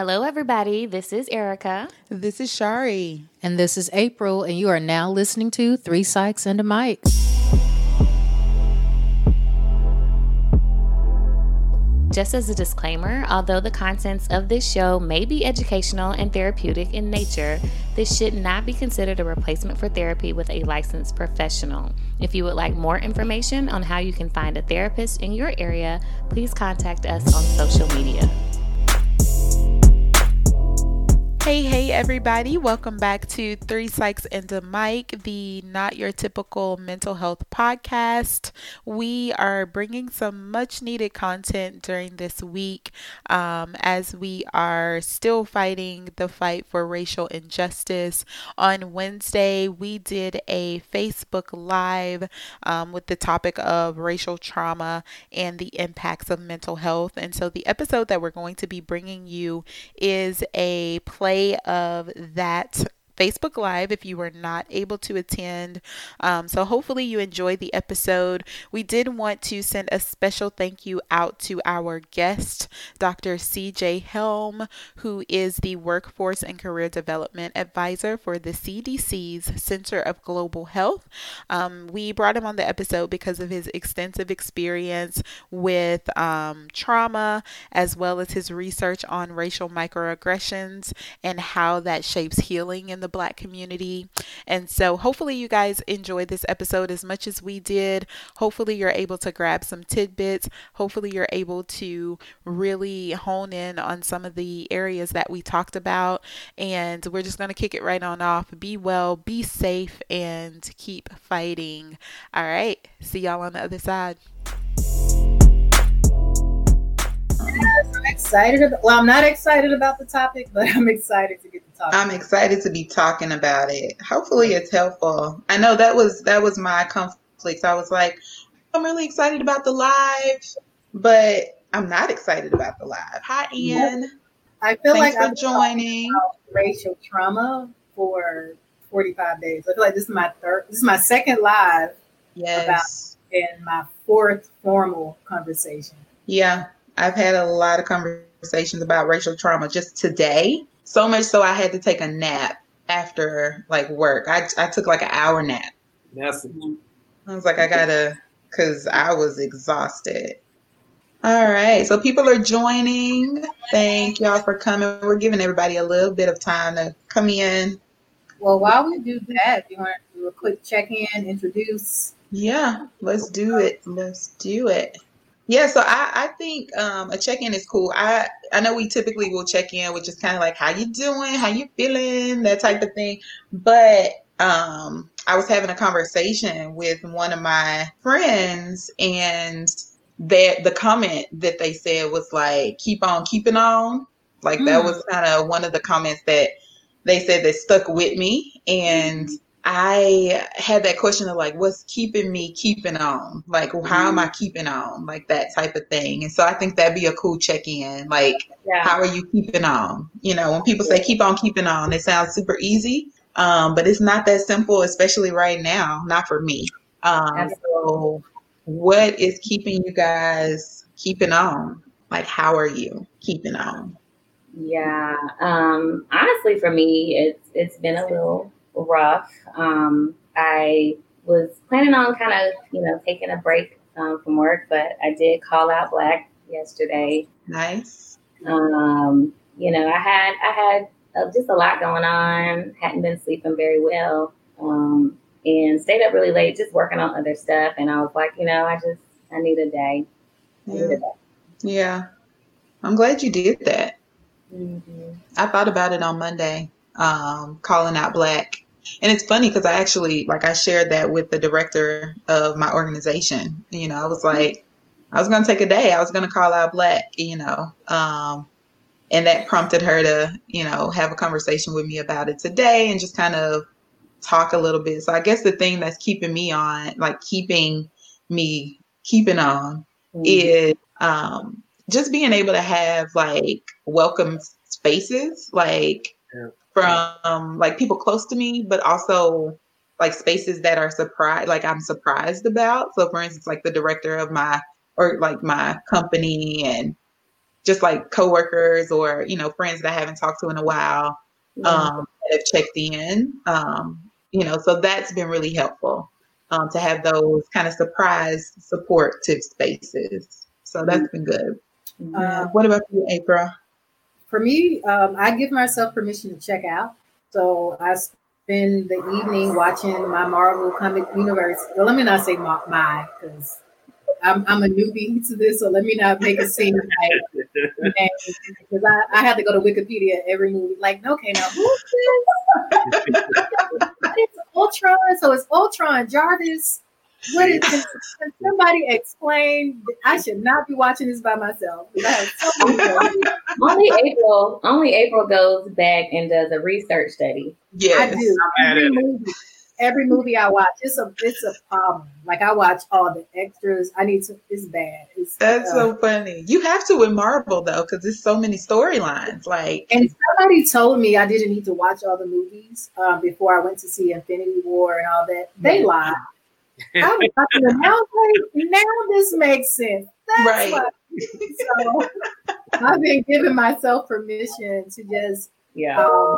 Hello, everybody. This is Erica. This is Shari. And this is April, and you are now listening to Three Psychs and a Mic. Just as a disclaimer, although the contents of this show may be educational and therapeutic in nature, this should not be considered a replacement for therapy with a licensed professional. If you would like more information on how you can find a therapist in your area, please contact us on social media. Hey, hey, everybody. Welcome back to Three Psychs and a Mic, the not your typical mental health podcast. We are bringing some much needed content during this week um, as we are still fighting the fight for racial injustice. On Wednesday, we did a Facebook Live um, with the topic of racial trauma and the impacts of mental health. And so the episode that we're going to be bringing you is a play of that Facebook Live if you were not able to attend. Um, so, hopefully, you enjoyed the episode. We did want to send a special thank you out to our guest, Dr. CJ Helm, who is the Workforce and Career Development Advisor for the CDC's Center of Global Health. Um, we brought him on the episode because of his extensive experience with um, trauma, as well as his research on racial microaggressions and how that shapes healing in the black community. And so hopefully you guys enjoyed this episode as much as we did. Hopefully you're able to grab some tidbits. Hopefully you're able to really hone in on some of the areas that we talked about. And we're just going to kick it right on off. Be well, be safe, and keep fighting. All right. See y'all on the other side. I'm excited about. Well, I'm not excited about the topic, but I'm excited to get. I'm excited to be talking about it. Hopefully, it's helpful. I know that was that was my conflict. I was like, I'm really excited about the live, but I'm not excited about the live. Hi, Ian. I feel Thanks like for I'm joining. racial trauma for 45 days. I feel like this is my third. This is my second live Yes. and my fourth formal conversation. Yeah, I've had a lot of conversations about racial trauma just today. So much so I had to take a nap after like work. I I took like an hour nap. Message. I was like, I gotta, cause I was exhausted. All right, so people are joining. Thank y'all for coming. We're giving everybody a little bit of time to come in. Well, while we do that, if you want to do a quick check in, introduce. Yeah, let's do it. Let's do it. Yeah, so I, I think um, a check-in is cool. I I know we typically will check in with just kind of like how you doing, how you feeling, that type of thing. But um, I was having a conversation with one of my friends, and that the comment that they said was like, "Keep on keeping on." Like that Mm. was kind of one of the comments that they said that stuck with me, and I had that question of like, what's keeping me keeping on? Like, how am I keeping on? Like that type of thing. And so I think that'd be a cool check in. Like, Yeah. how are you keeping on? You know, when people say keep on keeping on, it sounds super easy. Um, but it's not that simple, especially right now, not for me. Um, so what is keeping you guys keeping on? Like, how are you keeping on? Yeah. Um, honestly, for me, it's it's been a little rough. Um, I was planning on kind of you know taking a break um, from work, but I did call out black yesterday. Nice. Um, you know, I had I had uh, just a lot going on. Hadn't been sleeping very well, um, and stayed up really late just working on other stuff. And I was like, you know, I just I need a day. A Yeah. day. Yeah. I'm glad you did that. Mhm. I thought about it on Monday, um, calling out black. And it's funny because I actually, like, I shared that with the director of my organization. You know, I was like, I was going to take a day. I was going to call out black, you know. Um, and that prompted her to, you know, have a conversation with me about it today and just kind of talk a little bit. So I guess the thing that's keeping me on, like, keeping me keeping on Mhm. is um, just being able to have like welcome spaces, like. From like people close to me, but also like spaces that are surprised, like I'm surprised about. So, for instance, like the director of my or like my company and just like coworkers or you know friends that I haven't talked to in a while um, that have checked in. Um, you know, so that's been really helpful um, to have those kind of surprise supportive spaces. So that's been good. Uh, what about you, April? For me, um, I give myself permission to check out. So I spend the evening watching my Marvel comic universe. Well, let me not say my, my because I'm, I'm a newbie to this, so let me not make it seem like because I, I have to go to Wikipedia every movie. Like, okay, now who's this? it's Ultron, so it's Ultron Jarvis. What is can, can somebody explain? I should not be watching this by myself. So only April, only April goes back and does a research study. Yes, I do. Every movie, every movie I watch, it's a it's a problem. Like I watch all the extras. I need to. It's bad. It's, That's uh, so funny. You have to with Marvel though, because there's so many storylines. Like, and somebody told me I didn't need to watch all the movies um, before I went to see Infinity War and all that. They lied. I was watching them now. Now this makes sense. That's right. What, so I've been giving myself permission to just yeah um,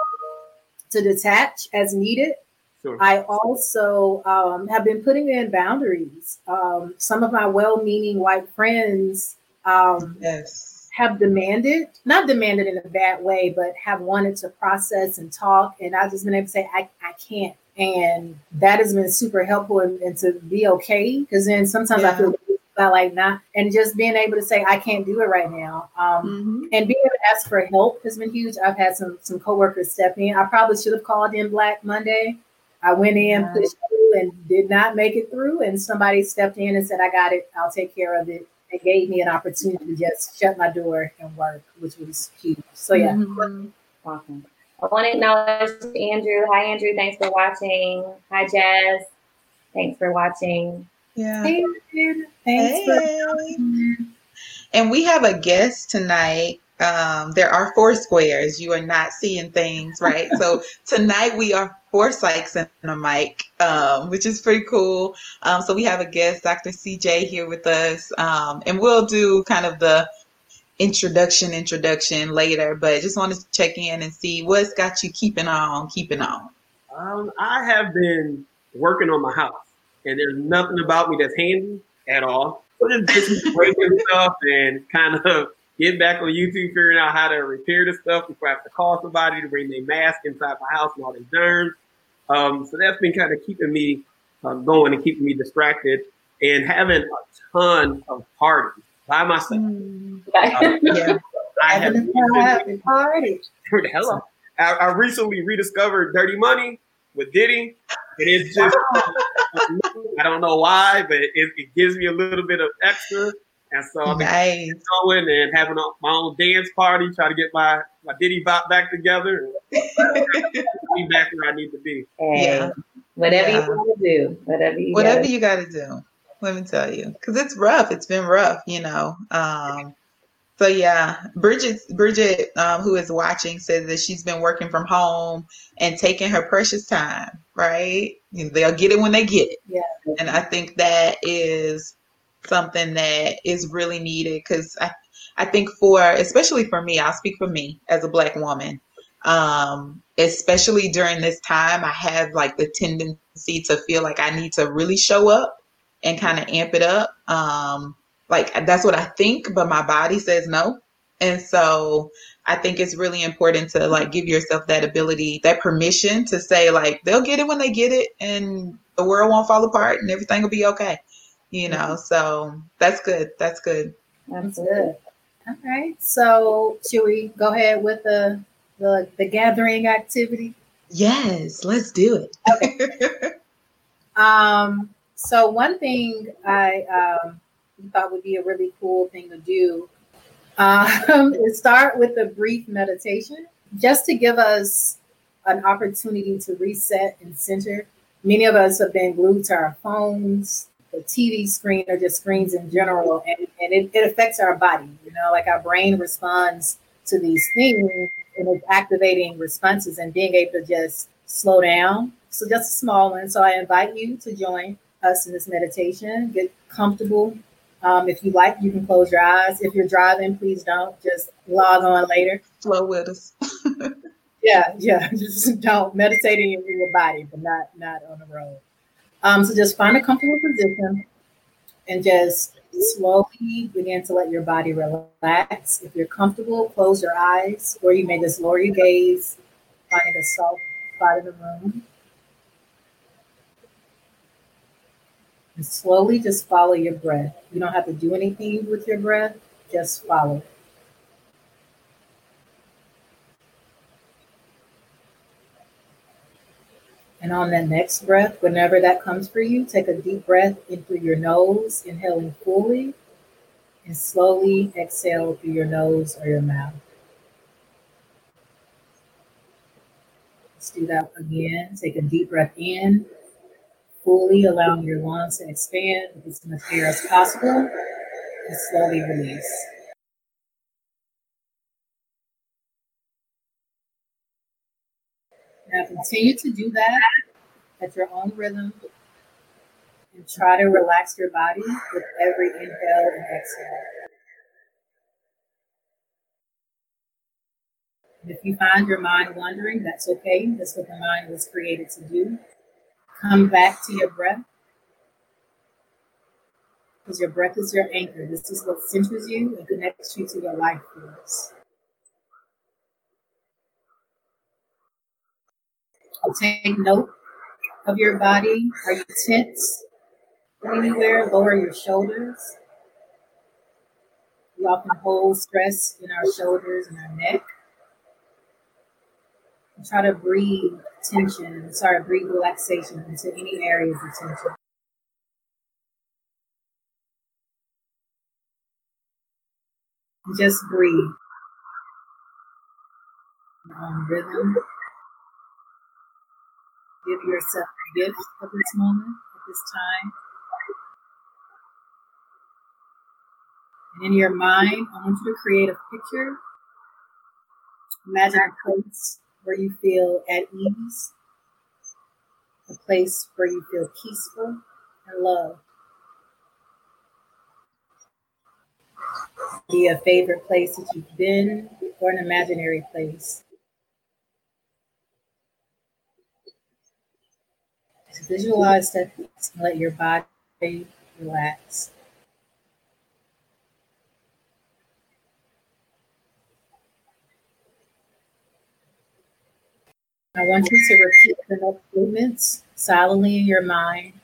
to detach as needed Sure. I also um, have been putting in boundaries. Um, some of my well-meaning white friends um, yes. have demanded, not demanded in a bad way, but have wanted to process and talk. And I've just been able to say, I, I can't. And that has been super helpful and, and to be okay. Because then sometimes yeah. I feel about like not, and just being able to say, I can't do it right now. Um, mm-hmm. And being able to ask for help has been huge. I've had some some coworkers step in. I probably should have called in Black Monday I went in, pushed through, and did not make it through. And somebody stepped in and said, I got it. I'll take care of it. And gave me an opportunity to just shut my door and work, which was huge. So, yeah. Mm-hmm. Awesome. I want to acknowledge Andrew. Hi, Andrew. Thanks for watching. Hi, Jazz. Thanks for watching. Yeah. Hey, Thanks hey. for And we have a guest tonight um, there are four squares. You are not seeing things, right? so tonight we are four psychs and a mic, um, which is pretty cool. Um, so we have a guest, Dr. CJ, here with us, um, and we'll do kind of the introduction, introduction later. But just wanted to check in and see what's got you keeping on, keeping on. Um, I have been working on my house, and there's nothing about me that's handy at all. So just breaking stuff and kind of getting back on YouTube, figuring out how to repair the stuff before I have to call somebody to bring their mask inside my house and all the germs. Um, so that's been kind of keeping me uh, going and keeping me distracted and having a ton of parties by myself. Mm. Yeah. I have recently, party. Hello. I, I recently rediscovered Dirty Money with Diddy. And it's just, I don't know why, but it, it gives me a little bit of extra and so I've been nice. going and having a, my own dance party, try to get my, my Diddy bop back together and be back where I need to be. yeah. Whatever yeah. you want to do. Whatever you Whatever gotta. you got to do. Let me tell you. Because it's rough. It's been rough, you know. Um, so yeah, Bridget, Bridget, um, who is watching, says that she's been working from home and taking her precious time. Right? They'll get it when they get it. Yeah. And I think that is something that is really needed because I, I think for especially for me, I'll speak for me as a black woman. Um, especially during this time, I have like the tendency to feel like I need to really show up and kind of amp it up. Um, like that's what I think, but my body says no. And so I think it's really important to like give yourself that ability, that permission to say like they'll get it when they get it and the world won't fall apart and everything will be okay you know so that's good that's good that's good all right so should we go ahead with the the, the gathering activity yes let's do it okay. um so one thing i um thought would be a really cool thing to do um, is start with a brief meditation just to give us an opportunity to reset and center. Many of us have been glued to our phones, the TV screen or just screens in general, and, and it, it affects our body. You know, like our brain responds to these things and it's activating responses and being able to just slow down. So just a small one. So I invite you to join us in this meditation. Get comfortable. Um, if you like, you can close your eyes. If you're driving, please don't. Just log on later. Flow with us. yeah, yeah. Just don't meditate in your, body, but not not on the road. Um, so just find a comfortable position and just slowly begin to let your body relax. If you're comfortable, close your eyes, or you may just lower your gaze, finding a soft spot in the room. And slowly just follow your breath. You don't have to do anything with your breath, just follow it. And on that next breath, whenever that comes for you, take a deep breath in through your nose, inhaling fully, and slowly exhale through your nose or your mouth. Let's do that again. Take a deep breath in, fully allowing your lungs to expand as much air as possible, and slowly release. Now continue to do that at your own rhythm and try to relax your body with every inhale and exhale. If you find your mind wandering, that's okay. That's what the mind was created to do. Come back to your breath. Because your breath is your anchor. This is what centers you and connects you to your life force. Take note of your body. Are you tense anywhere? Lower your shoulders. We often hold stress in our shoulders and our neck. Try to breathe tension, sorry, breathe relaxation into any areas of tension. Just breathe on rhythm. Give yourself a gift of this moment, at this time. And in your mind, I want you to create a picture. Imagine a place where you feel at ease, a place where you feel peaceful and loved. Be a favorite place that you've been or an imaginary place. visualize that and let your body relax. I want you to repeat the next movements silently in your mind.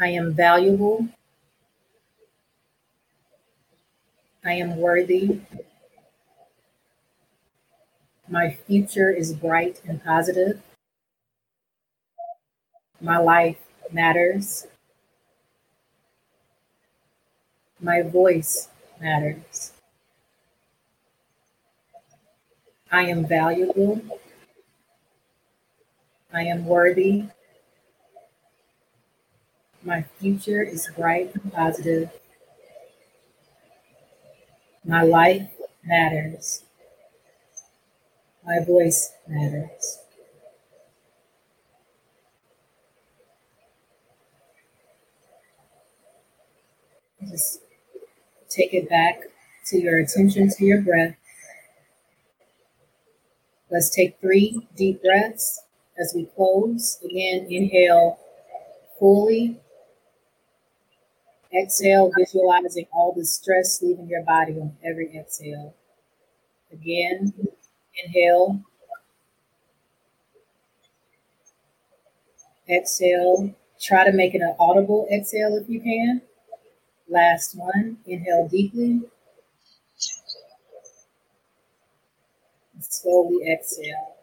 I am valuable. I am worthy. My future is bright and positive. My life matters. My voice matters. I am valuable. I am worthy. My future is bright and positive. My life matters. My voice matters. Just take it back to your attention to your breath. Let's take three deep breaths as we close. Again, inhale fully. Exhale, visualizing all the stress leaving your body on every exhale. Again, inhale. Exhale. Try to make it an audible exhale if you can. Last one. Inhale deeply. Slowly exhale.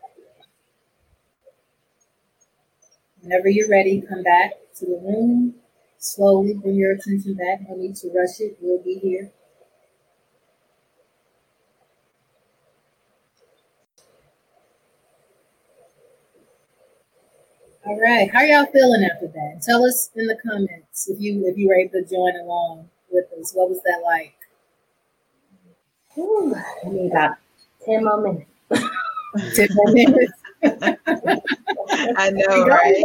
Whenever you're ready, come back to the room. Slowly bring your attention back. No need to rush it. We'll be here. All right. How y'all feeling after that? Tell us in the comments if you if you were able to join along with us. What was that like? Ooh, I need about ten more minutes. Ten more minutes. I know, right?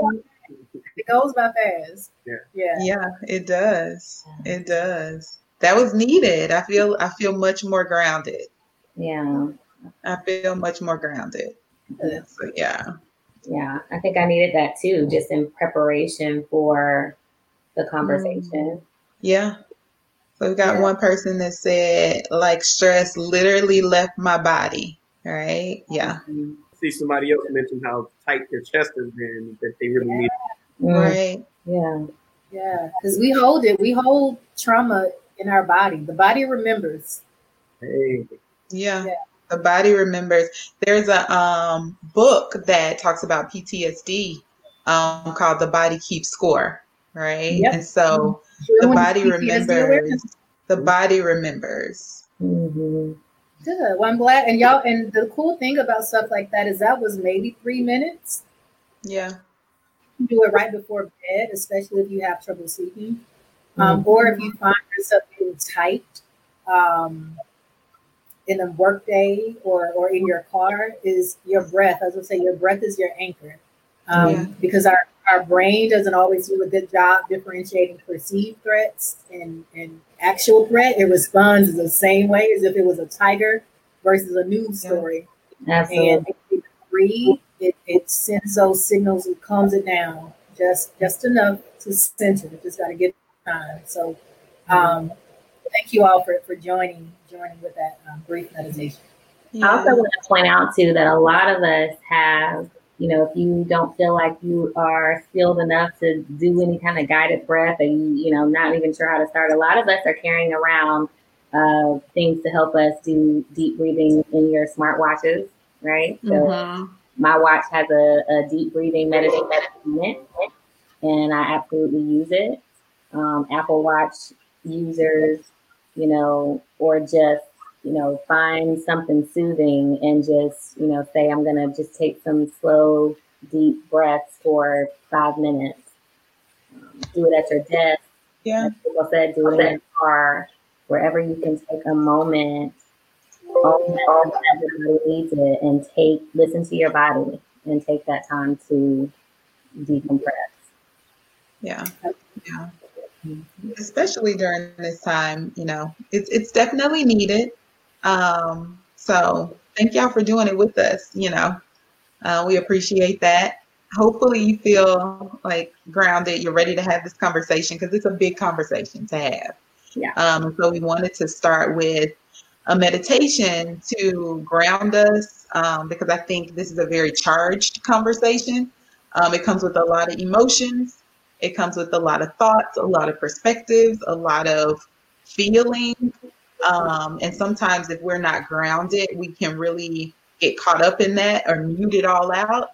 It goes by fast. Yeah. Yeah. Yeah, it does. It does. That was needed. I feel I feel much more grounded. Yeah. I feel much more grounded. So yeah. Yeah. I think I needed that too, just in preparation for the conversation. Mm-hmm. Yeah. So we got Yeah. one person that said like stress literally left my body. Right? Yeah. Mm. See somebody else mention how tight their chest has been that they really need. Mm. Right. Yeah. Yeah. Because we hold it. We hold trauma in our body. The body remembers. Hey, Yeah. Yeah. The body remembers. There's a um book that talks about PTSD um called The Body Keeps Score, right? Yep. And so the Everyone body PTSD awareness. remembers. The body remembers. Good. Well, I'm glad. And y'all, and the cool thing about stuff like that is that was maybe three minutes. Yeah. Do it right before bed, especially if you have trouble sleeping, um, or if you find yourself being tight um, in a work day or or in your car. Is your breath? As I was gonna say your breath is your anchor, um, Yeah. because our our brain doesn't always do a good job differentiating perceived threats and and actual threat. It responds the same way as if it was a tiger versus a news story. Absolutely. And if you breathe, it, it sends those signals, and calms it down just just enough to center. it. Just got to get time. So, um, thank you all for, for joining joining with that um, brief meditation. I also want to point out too that a lot of us have, you know, if you don't feel like you are skilled enough to do any kind of guided breath, and you, you know, not even sure how to start, a lot of us are carrying around uh, things to help us do deep breathing in your smartwatches, right? So Mhm. my watch has a, a deep breathing meditation and I absolutely use it. Um, Apple Watch users, you know, or just you know, find something soothing and just you know say I'm gonna just take some slow, deep breaths for five minutes. Do it at your desk. Yeah. As people said, do it in your car, wherever you can take a moment everybody needs it and take listen to your body and take that time to decompress. Yeah. Yeah. Especially during this time, you know, it's it's definitely needed. Um, so thank y'all for doing it with us, you know. Uh, we appreciate that. Hopefully you feel like grounded, you're ready to have this conversation because it's a big conversation to have. Yeah. Um, so we wanted to start with a meditation to ground us um, because I think this is a very charged conversation. Um, it comes with a lot of emotions. It comes with a lot of thoughts, a lot of perspectives, a lot of feeling. Um, and sometimes, if we're not grounded, we can really get caught up in that or mute it all out.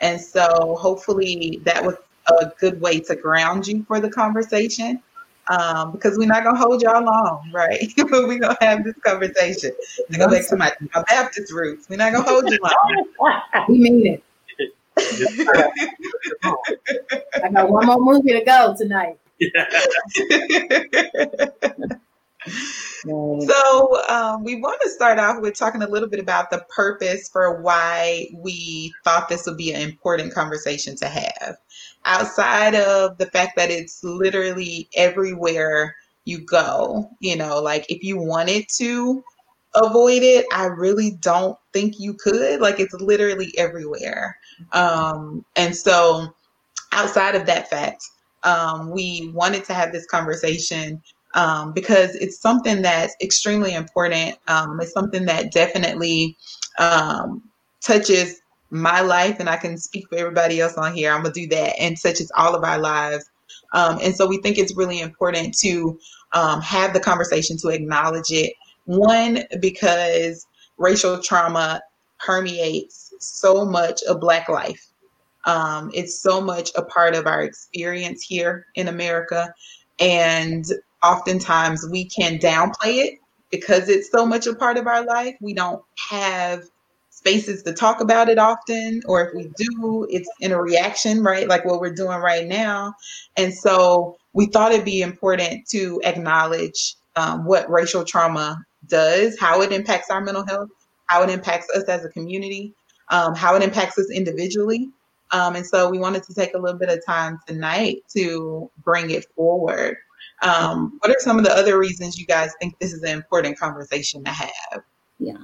And so, hopefully, that was a good way to ground you for the conversation um, because we're not going to hold y'all long, right? But we're going to have this conversation. To go back to my, my Baptist roots, we're not going to hold you long. We mean it. I got one more movie to go tonight. Right. So, um, we want to start off with talking a little bit about the purpose for why we thought this would be an important conversation to have. Outside of the fact that it's literally everywhere you go, you know, like if you wanted to avoid it, I really don't think you could. Like it's literally everywhere. Um, and so, outside of that fact, um, we wanted to have this conversation um, because it's something that's extremely important. Um, it's something that definitely um, touches my life, and I can speak for everybody else on here. I'm gonna do that, and touches all of our lives. Um, and so we think it's really important to um, have the conversation to acknowledge it. One, because racial trauma permeates so much of Black life. Um, it's so much a part of our experience here in America. And oftentimes we can downplay it because it's so much a part of our life. We don't have spaces to talk about it often, or if we do, it's in a reaction, right? Like what we're doing right now. And so we thought it'd be important to acknowledge um, what racial trauma does, how it impacts our mental health, how it impacts us as a community, um, how it impacts us individually. Um, and so we wanted to take a little bit of time tonight to bring it forward. Um, what are some of the other reasons you guys think this is an important conversation to have? Yeah.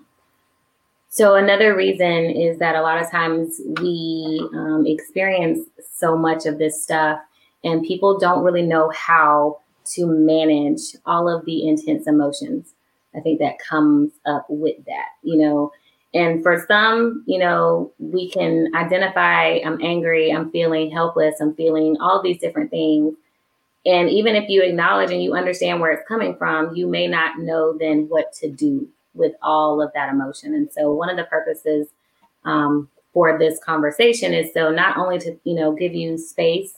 So another reason is that a lot of times we um, experience so much of this stuff, and people don't really know how to manage all of the intense emotions. I think that comes up with that, you know. And for some, you know, we can identify I'm angry, I'm feeling helpless, I'm feeling all these different things. And even if you acknowledge and you understand where it's coming from, you may not know then what to do with all of that emotion. And so, one of the purposes um, for this conversation is so not only to, you know, give you space,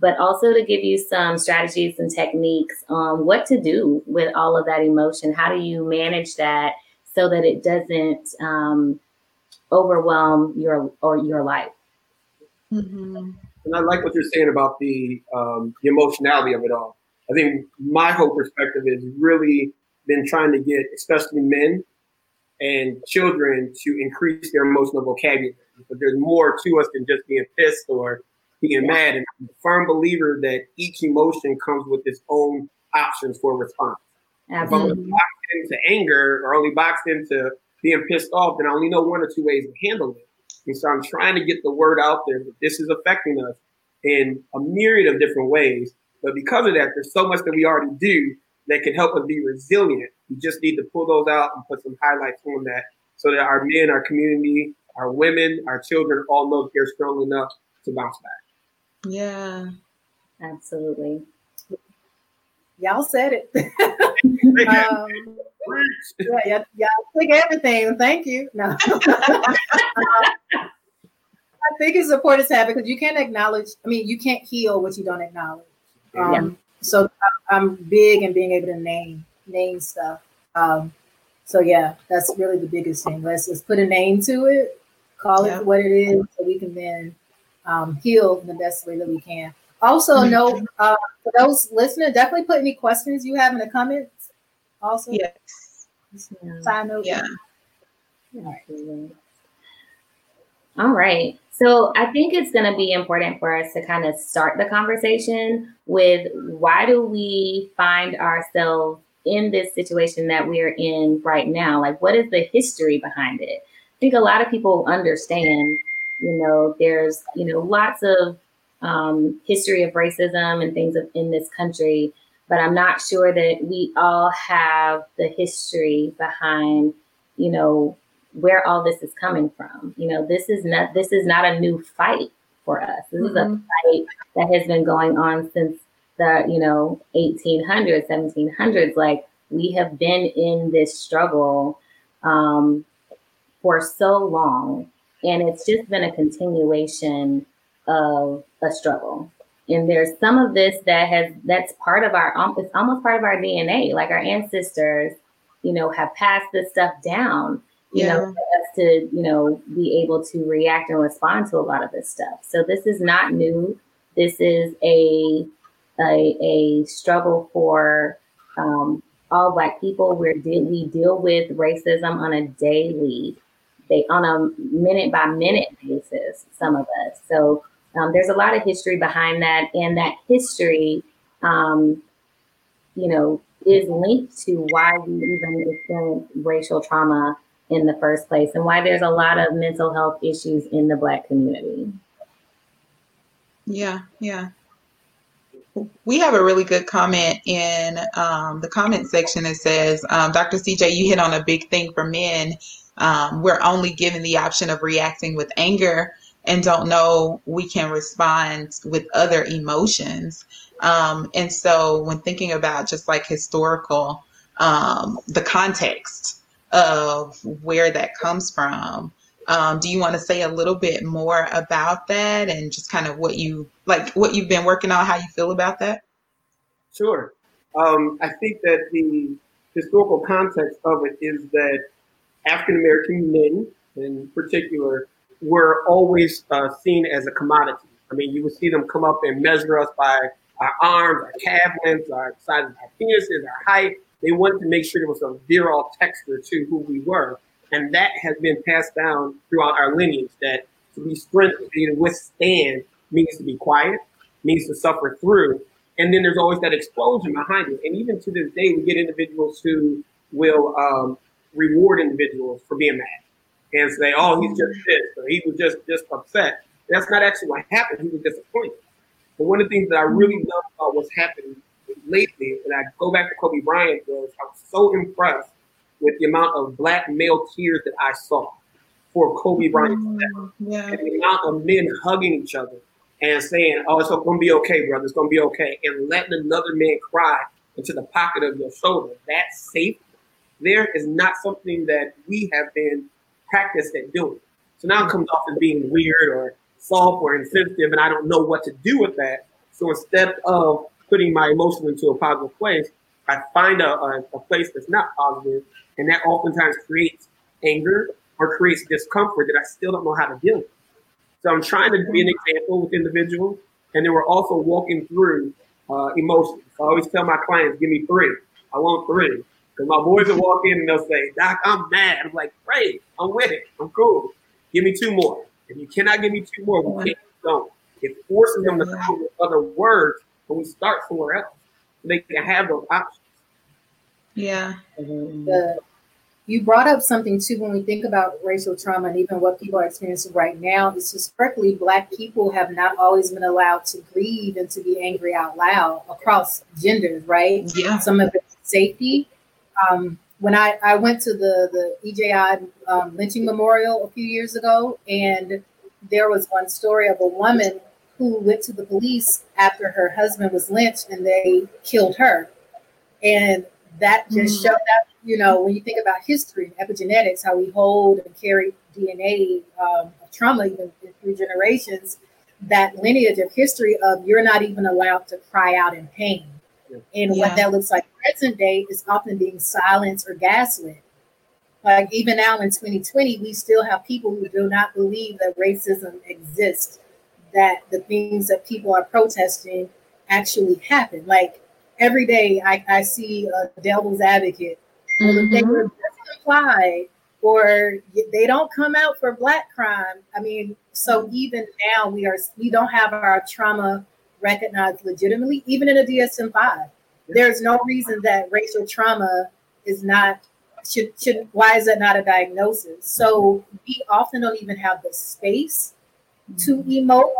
but also to give you some strategies and techniques on what to do with all of that emotion. How do you manage that so that it doesn't um, overwhelm your or your life? Mm-hmm. And I like what you're saying about the um, the emotionality of it all. I think my whole perspective is really been trying to get, especially men and children, to increase their emotional vocabulary. But there's more to us than just being pissed or being mad. And I'm a firm believer that each emotion comes with its own options for response. Absolutely. If I'm boxed into anger or only boxed into being pissed off, then I only know one or two ways to handle it. And so I'm trying to get the word out there that this is affecting us in a myriad of different ways. But because of that, there's so much that we already do that can help us be resilient. We just need to pull those out and put some highlights on that so that our men, our community, our women, our children all know that they're strong enough to bounce back. Yeah. Absolutely. Y'all said it. um, yeah, yeah, yeah. Take everything. Thank you. No. I think it's important to have because you can't acknowledge. I mean, you can't heal what you don't acknowledge. Um, yeah. So I'm big in being able to name name stuff. Um, so yeah, that's really the biggest thing. Let's let's put a name to it, call yeah. it what it is, so we can then um, heal the best way that we can. Also, mm-hmm. note uh, for those listening, definitely put any questions you have in the comments. Also, yes. Side note. Yeah. All right. All right. So I think it's going to be important for us to kind of start the conversation with why do we find ourselves in this situation that we're in right now? Like, what is the history behind it? I think a lot of people understand, you know, there's, you know, lots of um, history of racism and things of, in this country, but I'm not sure that we all have the history behind, you know, where all this is coming from. You know, this is not this is not a new fight for us. This mm-hmm. is a mm-hmm. fight that has been going on since the, you know, 1800s, 1700s. Like we have been in this struggle um, for so long, and it's just been a continuation of a struggle. And there's some of this that has that's part of our it's almost part of our DNA. Like our ancestors, you know, have passed this stuff down you yeah. know, for us to, you know, be able to react and respond to a lot of this stuff. So this is not new. This is a a, a struggle for um, all Black people. Where de- we deal with racism on a daily, they on a minute by minute basis. Some of us. So um, there's a lot of history behind that, and that history, um, you know, is linked to why we even experience racial trauma in the first place and why there's a lot of mental health issues in the Black community. Yeah, yeah. We have a really good comment in um, the comment section that says, um, Dr. CJ, you hit on a big thing for men. Um, we're only given the option of reacting with anger and don't know we can respond with other emotions. Um, and so, when thinking about just like historical, um, the context of where that comes from. Um, do you want to say a little bit more about that and just kind of what you like, what you've been working on, how you feel about that? Sure. Um, I think that the historical context of it is that African American men, in particular, were always uh, seen as a commodity. I mean, you would see them come up and measure us by our arms, our calf lengths, our size of our penises, our height, they wanted to make sure there was a virile texture to who we were. And that has been passed down throughout our lineage that to be strengthened, to withstand means to be quiet, means to suffer through. And then there's always that explosion behind it. And even to this day, we get individuals who will um, reward individuals for being mad and say, "Oh, he's just pissed," or "He was just just upset." That's not actually what happened. He was disappointed. But one of the things that I really love about what's happening lately, and I go back to Kobe Bryant, was I was so impressed with the amount of black male tears that I saw for Kobe Bryant. Mm, yeah. And the amount of men hugging each other and saying, "Oh, it's going to be okay, brother. It's going to be okay," and letting another man cry into the pocket of your shoulder. That safety there is not something that we have been practiced at doing. So now it comes off as being weird or soft or insensitive, and I don't know what to do with that. So instead of putting my emotion into a positive place, I find a, a, a place that's not positive, and that oftentimes creates anger or creates discomfort that I still don't know how to deal with. So I'm trying to be an example with individuals, and then we're also walking through uh, emotions. I always tell my clients, give me three. I want three. Because my boys will walk in and they'll say, Doc, I'm mad. I'm like, great, I'm with it. I'm cool. Give me two more. If you cannot give me two more, we can't don't. It forces them to come with other words when we start somewhere else. So they can have those options. Yeah. The, you brought up something too when we think about racial trauma and even what people are experiencing right now. It's historically black people have not always been allowed to grieve and to be angry out loud across genders, right? Yeah. Some of it's safety. Um, when I, I went to the, the EJI um, lynching memorial a few years ago, and there was one story of a woman who went to the police after her husband was lynched and they killed her. And that just mm. showed that, you know, when you think about history, epigenetics, how we hold and carry DNA um, trauma even through generations, that lineage of history of you're not even allowed to cry out in pain. And yeah. what that looks like present day is often being silenced or gaslit. Like even now in 2020, we still have people who do not believe that racism exists, that the things that people are protesting actually happen. Like every day, I, I see a devil's advocate. Mm-hmm. They were implied, or they don't come out for black crime. I mean, so even now we are we don't have our trauma recognized legitimately, even in a DSM five. There's no reason that racial trauma is not should should why is that not a diagnosis? So we often don't even have the space to emote,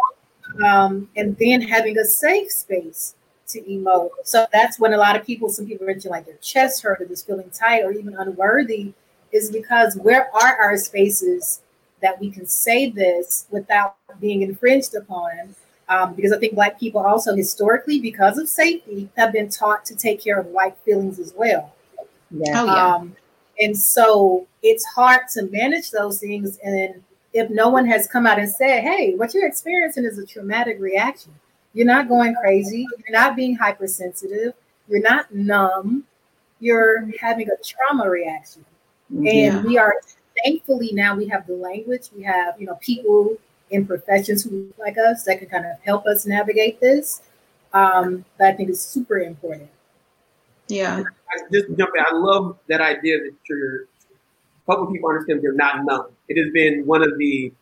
um, and then having a safe space to emote. So that's when a lot of people, some people mention like their chest hurt or just feeling tight or even unworthy, is because where are our spaces that we can say this without being infringed upon? Um, because I think Black people also historically, because of safety, have been taught to take care of white feelings as well. Yeah. Oh, yeah. Um, and so it's hard to manage those things. And if no one has come out and said, hey, what you're experiencing is a traumatic reaction, you're not going crazy, you're not being hypersensitive, you're not numb, you're having a trauma reaction. Yeah. And we are thankfully now we have the language, we have, you know, people in professions who like us that can kind of help us navigate this. Um, that I think is super important. Yeah. I just jump in. I love that idea that you're helping people understand they're not numb. It has been one of the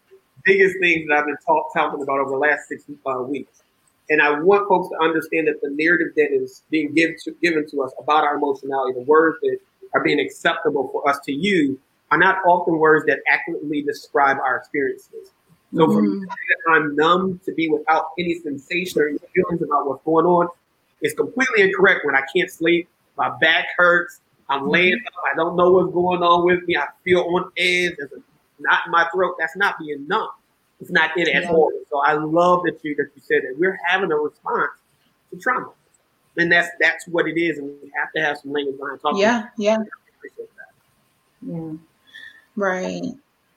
biggest things that I've been talk, talking about over the last six uh, weeks. And I want folks to understand that the narrative that is being given to, given to us about our emotionality, the words that are being acceptable for us to use, are not often words that accurately describe our experiences. So for mm-hmm. me I'm numb to be without any sensation or any feelings about what's going on is completely incorrect when I can't sleep, my back hurts, I'm mm-hmm. laying up, I don't know what's going on with me, I feel on edge, there's a knot in my throat. That's not being numb. It's not it at yeah. all. So I love that you that you said that we're having a response to trauma. And that's that's what it is, and we have to have some language behind talking. Yeah, yeah. Yeah. Right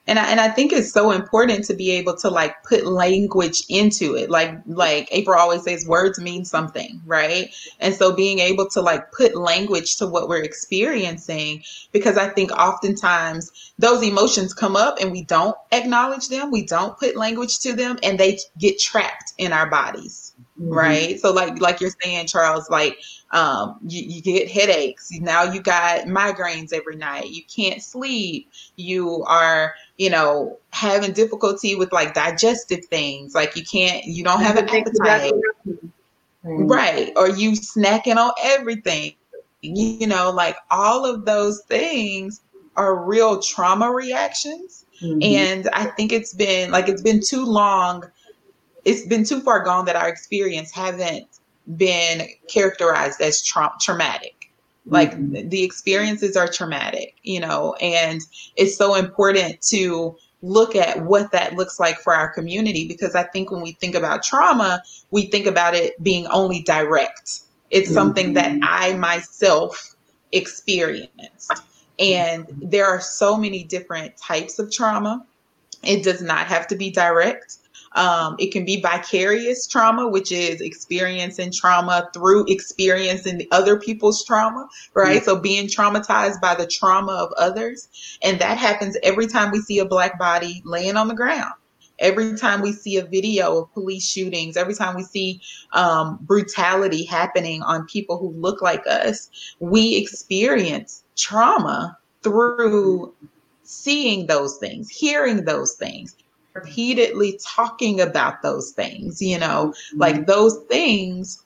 and I, and I think it's so important to be able to like put language into it. Like like april always says words mean something right? And so being able to like put language to what we're experiencing because i think oftentimes those emotions come up and we don't acknowledge them we don't put language to them and they get trapped in our bodies mm-hmm. right? So like like you're saying charles like um, you, you get headaches. Now you got migraines every night. You can't sleep. You are, you know, having difficulty with like digestive things. Like you can't, you don't have an appetite. Right. Or you snacking on everything. You know, like all of those things are real trauma reactions. Mm-hmm. And I think it's been like it's been too long. It's been too far gone that our experience haven't been characterized as tra- traumatic. Like mm-hmm. the experiences are traumatic, you know, and it's so important to look at what that looks like for our community because I think when we think about trauma, we think about it being only direct. It's mm-hmm. something that I myself experienced. And there are so many different types of trauma. It does not have to be direct. Um, it can be vicarious trauma, which is experiencing trauma through experiencing other people's trauma, right? Mm-hmm. So being traumatized by the trauma of others. And that happens every time we see a black body laying on the ground. Every time we see a video of police shootings, every time we see um, brutality happening on people who look like us, we experience trauma through seeing those things, hearing those things, repeatedly talking about those things, you know, mm-hmm. like those things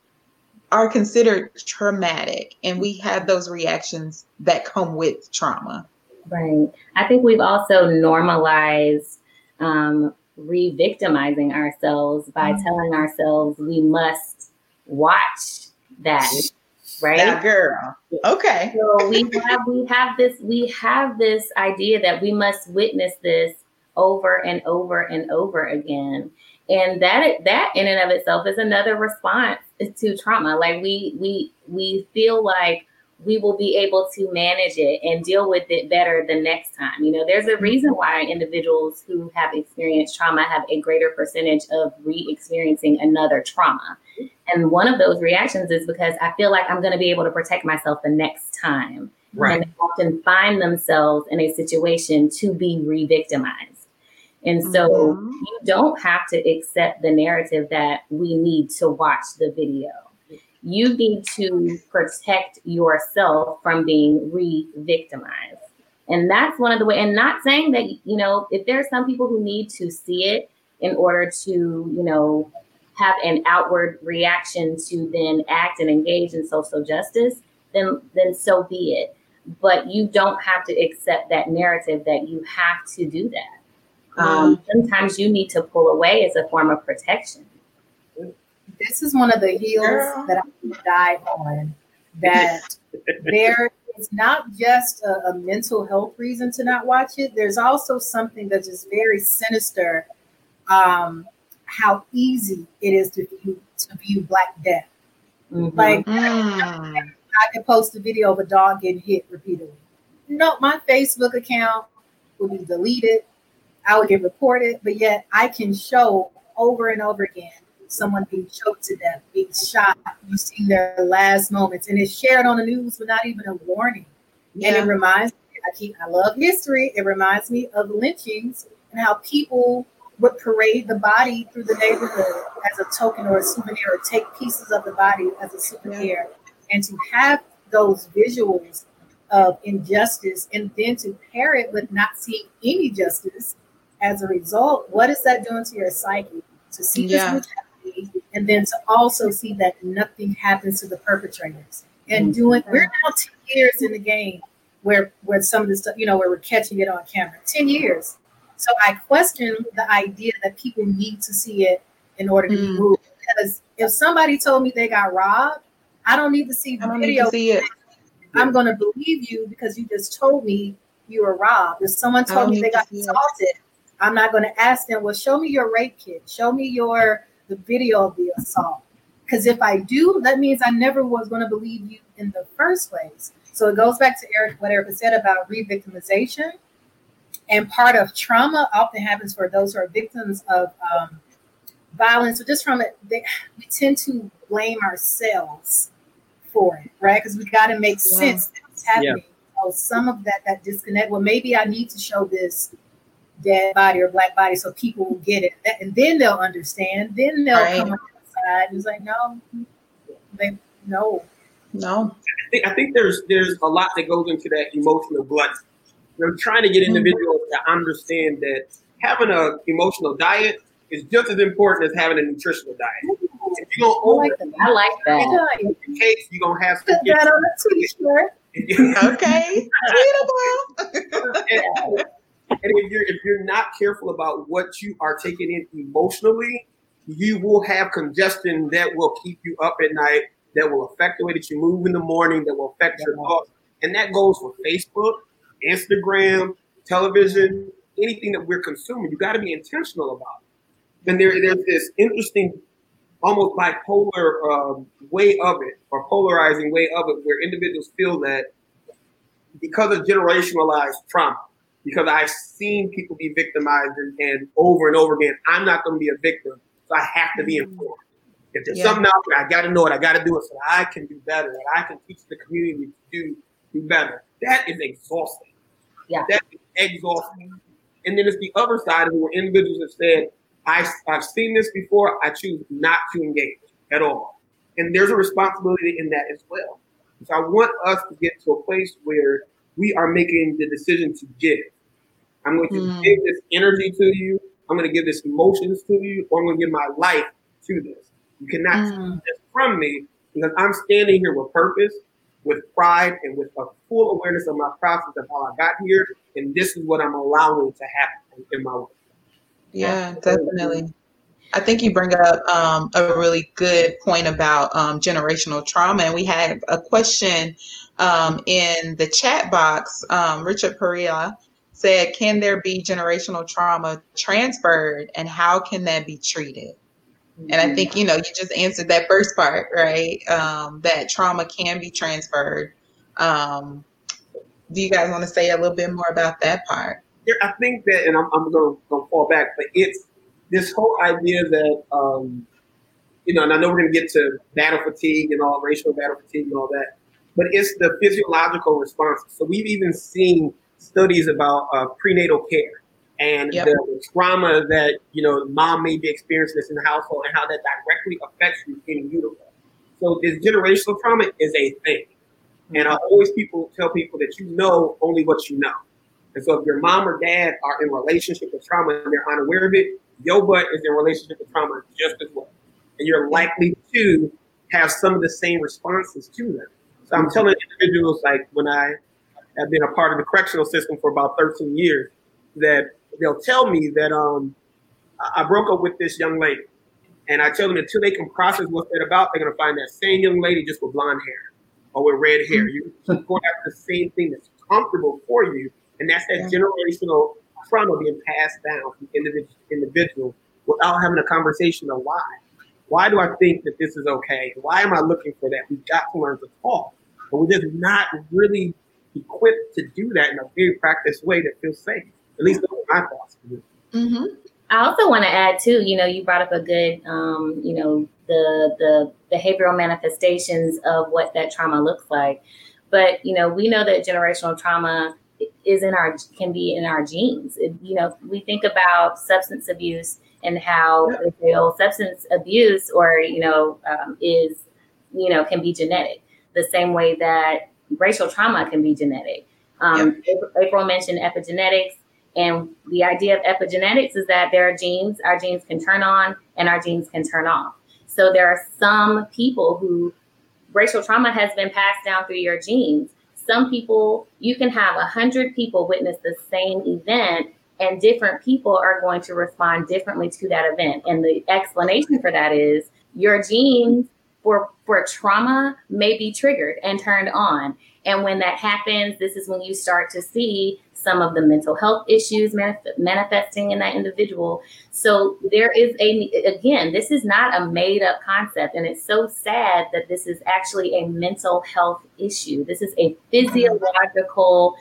are considered traumatic and we have those reactions that come with trauma. Right. I think we've also normalized um, re victimizing ourselves by mm-hmm. telling ourselves we must watch that. Right. That girl. Okay. So we have we have this we have this idea that we must witness this over and over and over again. And that that in and of itself is another response to trauma. Like we we we feel like we will be able to manage it and deal with it better the next time. You know there's a reason mm-hmm. why individuals who have experienced trauma have a greater percentage of re-experiencing another trauma. And one of those reactions is because i feel like i'm going to be able to protect myself the next time. Right. and they often find themselves in a situation to be re-victimized and so mm-hmm. you don't have to accept the narrative that we need to watch the video. You need to protect yourself from being re victimized. And that's one of the way, and not saying that, you know, if there are some people who need to see it in order to, you know, have an outward reaction to then act and engage in social justice, then then so be it. But you don't have to accept that narrative that you have to do that. Um, sometimes you need to pull away as a form of protection. This is one of the heels that I die on. That there is not just a, a, mental health reason to not watch it. There's also something that's just very sinister. Um, how easy it is to view to view Black Death. Mm-hmm. Like mm. I could post a video of a dog getting hit repeatedly. No, my Facebook account will be deleted I would get reported, but yet I can show over and over again someone being choked to death, being shot. You see their last moments, and it's shared on the news without even a warning. Yeah. And it reminds me, I keep, I love history. It reminds me of lynchings and how people would parade the body through the neighborhood as a token or a souvenir, or take pieces of the body as a souvenir, yeah. and to have those visuals of injustice and then to pair it with not seeing any justice as a result, what is that doing to your psyche? To see yeah. this brutality and then to also see that nothing happens to the perpetrators. And mm-hmm. doing we're now 10 years in the game where where some of this stuff, you know, where we're catching it on camera. 10 years. So I question the idea that people need to see it in order to mm. be moved. Because if somebody told me they got robbed, I don't need to see the video. See it. I'm going to believe you because you just told me you were robbed. If someone told me they got assaulted, I'm not going to ask them, well, show me your rape kit. Show me your the video of the assault. Because if I do, that means I never was going to believe you in the first place. So it goes back to Eric, what Eric said about re-victimization. And part of trauma often happens for those who are victims of um, violence or just from it, they, we tend to blame ourselves for it, right? Because we got to make yeah. sense that it's happening. Yeah. So some of that that disconnect. Well, maybe I need to show this dead body or black body so people will get it. And then they'll understand. Then they'll right. come on the side and it's like, no, they no. No. I think, I think there's there's a lot that goes into that emotional glut. We're trying to get mm-hmm. individuals to understand that having an emotional diet is just as important as having a nutritional diet. Mm-hmm. If you don't over I like that. in case you're gonna have Put that on a t-shirt. Okay. Tweetable. and, if you're if you're not careful about what you are taking in emotionally, you will have congestion that will keep you up at night, that will affect the way that you move in the morning, that will affect your thoughts. And that goes for Facebook, Instagram, television, anything that we're consuming. You got to be intentional about it. And there, there's this interesting, almost bipolar um, way of it, or polarizing way of it, where individuals feel that because of generationalized trauma, because I've seen people be victimized and, and over and over again, I'm not going to be a victim, so I have to be mm-hmm. informed. If there's Yeah. something out there, I got to know it. I got to do it so that I can do better, that I can teach the community to do do better. That is exhausting. Yeah. that is exhausting. And then it's the other side of it where individuals have said, I, I've seen this before. I choose not to engage at all. And there's a responsibility in that as well. So I want us to get to a place where we are making the decision to give. I'm going to Mm. give this energy to you. I'm going to give this emotions to you, or I'm going to give my life to this. You cannot Mm. take this from me because I'm standing here with purpose, with pride, and with a full awareness of my process of how I got here. And this is what I'm allowing to happen in my life. Yeah, definitely. I think you bring up um, a really good point about um, generational trauma. And we had a question um, in the chat box. Um, Richard Perea said, Can there be generational trauma transferred and how can that be treated? And I think, you know, you just answered that first part, right? Um, that trauma can be transferred. Um, do you guys want to say a little bit more about that part? there, I think that, and I'm, I'm going to fall back, but it's this whole idea that, um, you know, and I know we're going to get to battle fatigue and all racial battle fatigue and all that, but it's the physiological responses. So we've even seen studies about uh, prenatal care and Yep. the trauma that, you know, mom may be experiencing this in the household and how that directly affects you in utero. So this generational trauma is a thing. And I always people tell people that you know only what you know. And so if your mom or dad are in relationship with trauma and they're unaware of it, your butt is in relationship with trauma just as well. And you're likely to have some of the same responses to them. So I'm telling individuals like when I have been a part of the correctional system for about 13 years, that they'll tell me that um I broke up with this young lady. And I tell them until they can process what they're about, they're gonna find that same young lady just with blonde hair or with red hair. You're going after the same thing that's comfortable for you. And that's that generational trauma being passed down from individual to individual without having a conversation of why. Why do I think that this is okay? Why am I looking for that? We've got to learn to talk. But we're just not really equipped to do that in a very practiced way that feels safe. At least are my thoughts. Mm-hmm. I also want to add too. You know, you brought up a good, um, you know, the the behavioral manifestations of what that trauma looks like. But you know, we know that generational trauma is in our can be in our genes. It, you know, we think about substance abuse and how Yeah. they feel substance abuse or you know um, is you know can be genetic. The same way that racial trauma can be genetic. Um, April- April mentioned epigenetics. And the idea of epigenetics is that there are genes, our genes can turn on and our genes can turn off. So there are some people who racial trauma has been passed down through your genes. Some people, you can have a hundred people witness the same event and different people are going to respond differently to that event. And the explanation for that is your genes for, for trauma may be triggered and turned on. And when that happens, this is when you start to see some of the mental health issues manif- manifesting in that individual. So there is a, again, this is not a made up concept. And it's so sad that this is actually a mental health issue. This is a physiological,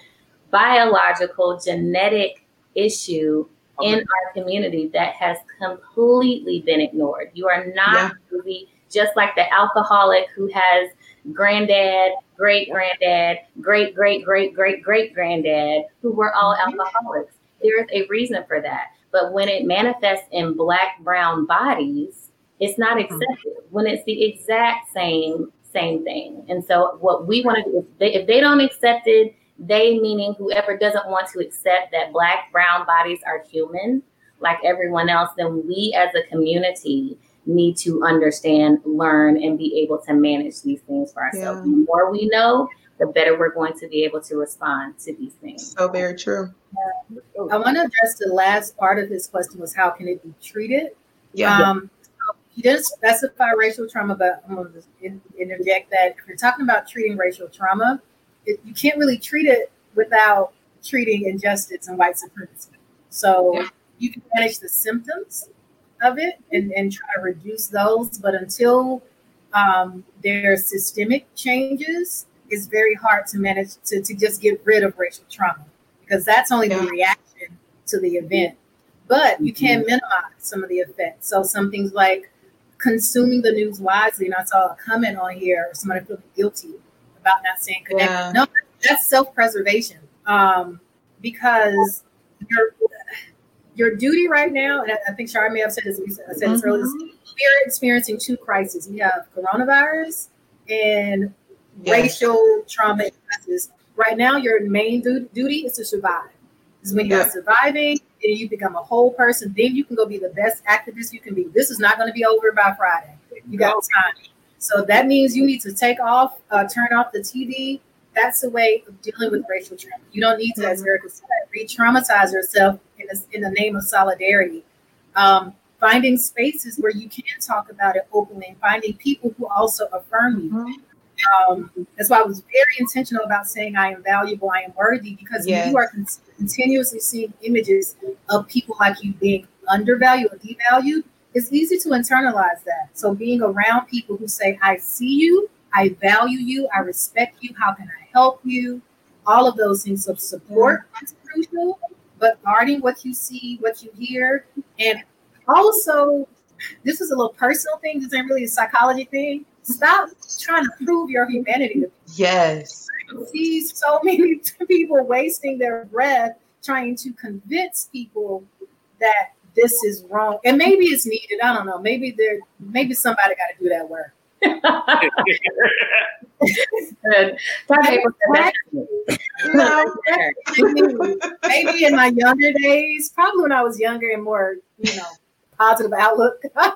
biological, genetic issue in our community that has completely been ignored. You are not really just like the alcoholic who has granddad, great granddad, great great great great great granddad who were all mm-hmm. alcoholics. There is a reason for that. But when it manifests in black brown bodies, it's not mm-hmm. accepted. When it's the exact same same thing. And so what we want to do if they, if they don't accept it, they meaning whoever doesn't want to accept that black brown bodies are human like everyone else, then we as a community need to understand, learn, and be able to manage these things for ourselves. Yeah. The more we know, the better we're going to be able to respond to these things. So very true. Yeah. I want to address the last part of his question was how can it be treated? Yeah. Um, so he didn't specify racial trauma, but I'm going to interject that if you're talking about treating racial trauma, it, you can't really treat it without treating injustice and white supremacy. So yeah. you can manage the symptoms of it and, and try to reduce those, but until um, there are systemic changes, it's very hard to manage to, to just get rid of racial trauma because that's only yeah. the reaction to the event. But you can mm-hmm. minimize some of the effects. So some things like consuming the news wisely. And I saw a comment on here, somebody feeling guilty about not saying connected. Yeah. No, that's self-preservation. Um, because your your duty right now, and I think Shar may have said this, I said mm-hmm. earlier, we are experiencing two crises. We have coronavirus and yes. racial trauma crisis. Right now, your main du- duty is to survive. Is when you're surviving and you become a whole person, then you can go be the best activist you can be. This is not going to be over by Friday. You got time. So that means you need to take off, uh, turn off the TV. That's the way of dealing with racial trauma. You don't need to, as mm-hmm. Erica said, re-traumatize yourself in, a, in the name of solidarity. Um, finding spaces where you can talk about it openly, and finding people who also affirm you. Mm-hmm. Um, that's why I was very intentional about saying I am valuable, I am worthy, because yes. you are con- continuously seeing images of people like you being undervalued or devalued, it's easy to internalize that. So being around people who say, I see you, I value you, I respect you, how can I help you? All of those things of support is crucial, but guarding what you see, what you hear, and also this is a little personal thing, this ain't really a psychology thing Stop trying to prove your humanity. Yes. I see so many people wasting their breath trying to convince people that this is wrong. And maybe it's needed. I don't know. Maybe there maybe somebody got to do that work. maybe in my younger days, probably when I was younger and more, you know, positive outlook. I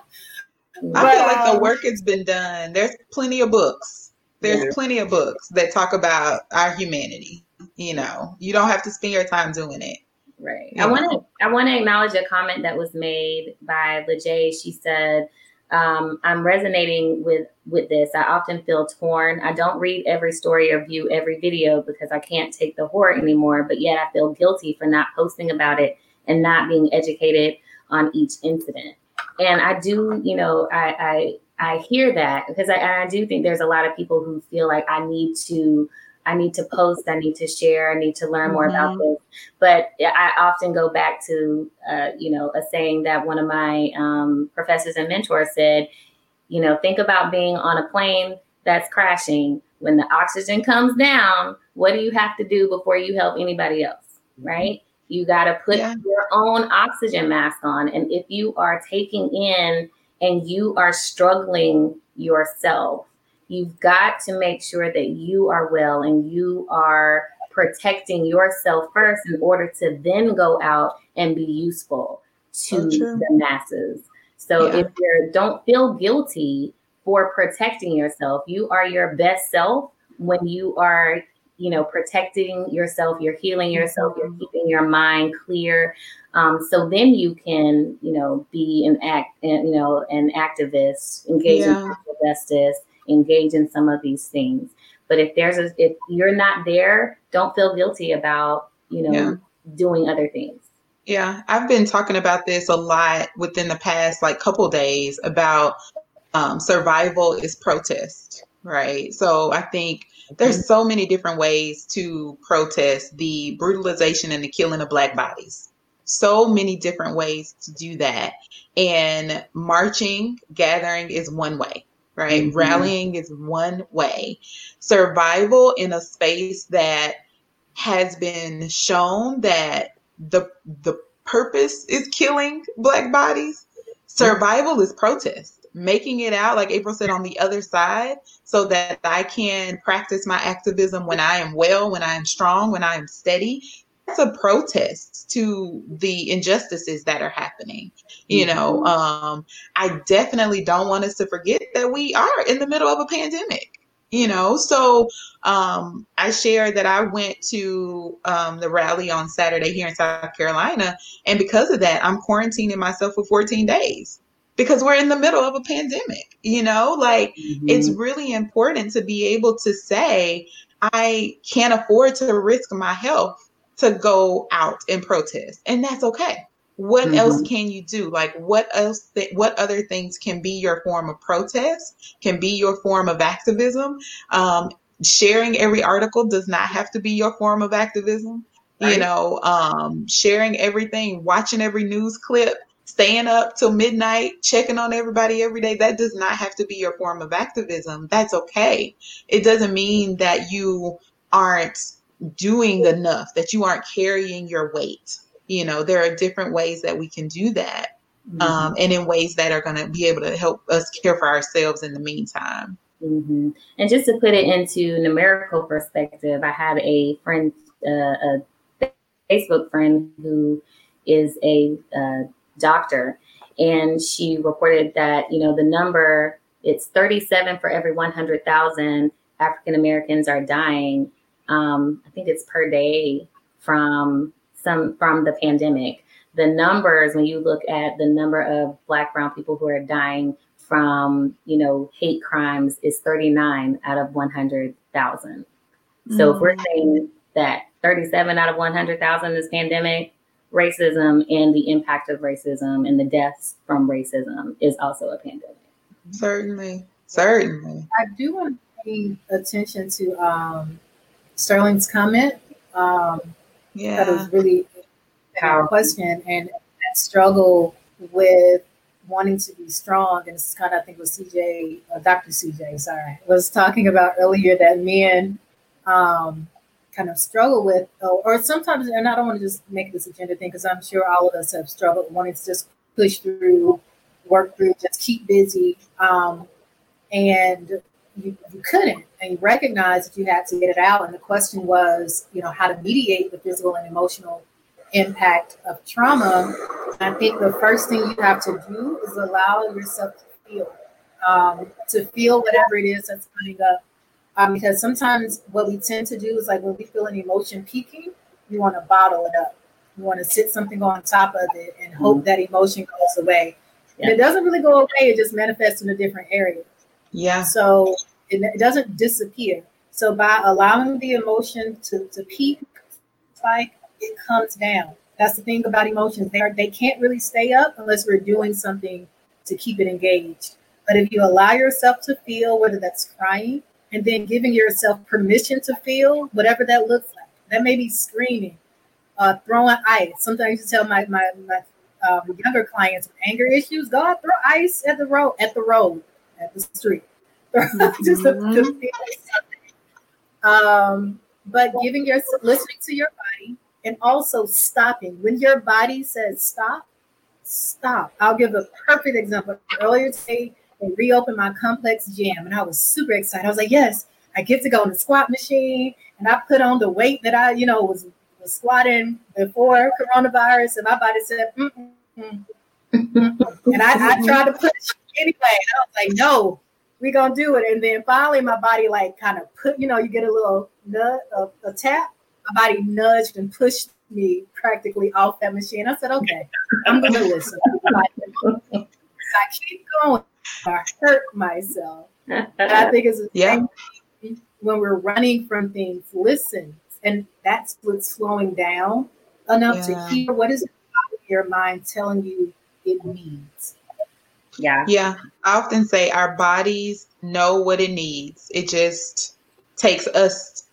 feel like the um, work has been done. There's plenty of books. There's yeah. plenty of books that talk about our humanity. You know, you don't have to spend your time doing it. Right. I want to I want to acknowledge a comment that was made by Lejay. She said, um, "I'm resonating with with this. I often feel torn. I don't read every story or view every video because I can't take the horror anymore. But yet I feel guilty for not posting about it and not being educated on each incident." and I do, you know, I I, I hear that because I, I do think there's a lot of people who feel like I need to I need to post, I need to share, I need to learn more mm-hmm. about this. But I often go back to, uh, you know, a saying that one of my um, professors and mentors said, you know, think about being on a plane that's crashing. When the oxygen comes down, what do you have to do before you help anybody else? Right? You got to put yeah. your own oxygen mask on. And if you are taking in and you are struggling yourself, you've got to make sure that you are well and you are protecting yourself first in order to then go out and be useful to the masses. So yeah. if you don't feel guilty for protecting yourself, you are your best self when you are you know protecting yourself you're healing yourself you're mm-hmm. keeping your mind clear um, so then you can you know be an act you know an activist engage yeah. in justice engage in some of these things but if there's a if you're not there don't feel guilty about you know yeah. doing other things yeah i've been talking about this a lot within the past like couple days about um, survival is protest right so i think there's so many different ways to protest the brutalization and the killing of black bodies. So many different ways to do that. And marching, gathering is one way, right? Mm-hmm. Rallying is one way. Survival in a space that has been shown that the the purpose is killing black bodies. Survival is protest making it out, like April said, on the other side, so that I can practice my activism when I am well, when I am strong, when I am steady. That's a protest to the injustices that are happening. You mm-hmm. know, um, I definitely don't want us to forget that we are in the middle of a pandemic you know so um, i shared that i went to um, the rally on saturday here in south carolina and because of that i'm quarantining myself for 14 days because we're in the middle of a pandemic you know like mm-hmm. it's really important to be able to say i can't afford to risk my health to go out and protest. And that's okay. What mm-hmm. else can you do? Like what else th- what other things can be your form of protest can be your form of activism? Um, sharing every article does not have to be your form of activism. Right. you know um, sharing everything watching every news clip staying up till midnight checking on everybody every day that does not have to be your form of activism. That's okay. It doesn't mean that you aren't doing enough that you aren't carrying your weight you know there are different ways that we can do that mm-hmm. um, and in ways that are going to be able to help us care for ourselves in the meantime mm-hmm. and just to put it into numerical perspective i have a friend uh, a facebook friend who is a uh, doctor and she reported that you know the number it's 37 for every 100000 african americans are dying um, i think it's per day from some from the pandemic. The numbers, when you look at the number of Black, Brown people who are dying from, you know, hate crimes, is 39 out of 100,000. Mm-hmm. So if we're mm. saying that 37 out of 100,000 is pandemic, racism and the impact of racism and the deaths from racism is also a pandemic. Certainly, certainly. I do want to pay attention to um, Sterling's comment. Um, yeah. That was really powerful question. And that struggle with wanting to be strong, and this is kind of, I think, what CJ, uh, Dr. CJ, sorry, was talking about earlier that men um, kind of struggle with, or, or sometimes, and I don't want to just make this agenda thing because I'm sure all of us have struggled wanting to just push through, work through, just keep busy. Um, and you, you couldn't. And you recognized that you had to get it out. And the question was you know how to mediate the physical and emotional impact of trauma. I think the first thing you have to do is allow yourself to feel um, to feel whatever it is that's coming up. Um, because sometimes what we tend to do is like when we feel an emotion peaking we want to bottle it up. We want to sit something on top of it and hope mm-hmm. that emotion goes away. Yeah. and it doesn't really go away it just manifests in a different area yeah. So it, doesn't disappear. So by allowing the emotion to, to peak, spike, it comes down. That's the thing about emotions. They are they can't really stay up unless we're doing something to keep it engaged. But if you allow yourself to feel, whether that's crying, and then giving yourself permission to feel, whatever that looks like, that may be screaming, uh, throwing ice. Sometimes you tell my my, my um, younger clients with anger issues, go out, throw ice at the road at the road at the street. just mm-hmm. to, to feel um, but giving your listening to your body and also stopping when your body says stop stop i'll give a perfect example earlier today they reopened my complex gym and i was super excited i was like yes i get to go on the squat machine and i put on the weight that i you know was, was squatting before coronavirus and my body said Mm-mm. and I, I tried to push anyway i was like no we gonna do it. And then finally, my body like kind of put, you know, you get a little nut, a, a tap. My body nudged and pushed me practically off that machine. I said, okay, I'm gonna listen. I keep going. I hurt myself. And I think it's the yeah. same when we're running from things. Listen, and that's what's slowing down enough yeah. to hear what is your mind telling you it needs. Yeah. Yeah. I often say our bodies know what it needs. It just takes us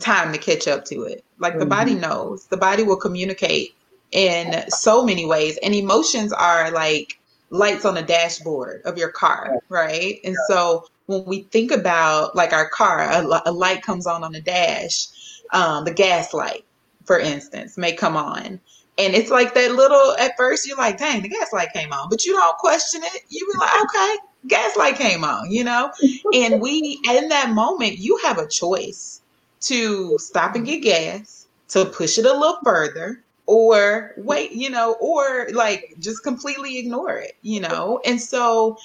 time to catch up to it. Like mm-hmm. the body mm-hmm. knows. The body will communicate in so many ways. And emotions are like lights on the dashboard of your car, right? And so when we think about like our car, a, a light comes on on the dash, um, the gas light, for instance, may come on. And it's like that little, at first you're like, dang, the gas light came on, but you don't question it. You be like, okay, gas light came on, you know? and we, in that moment, you have a choice to stop and get gas, to push it a little further, or wait, you know, or like just completely ignore it, you know? And so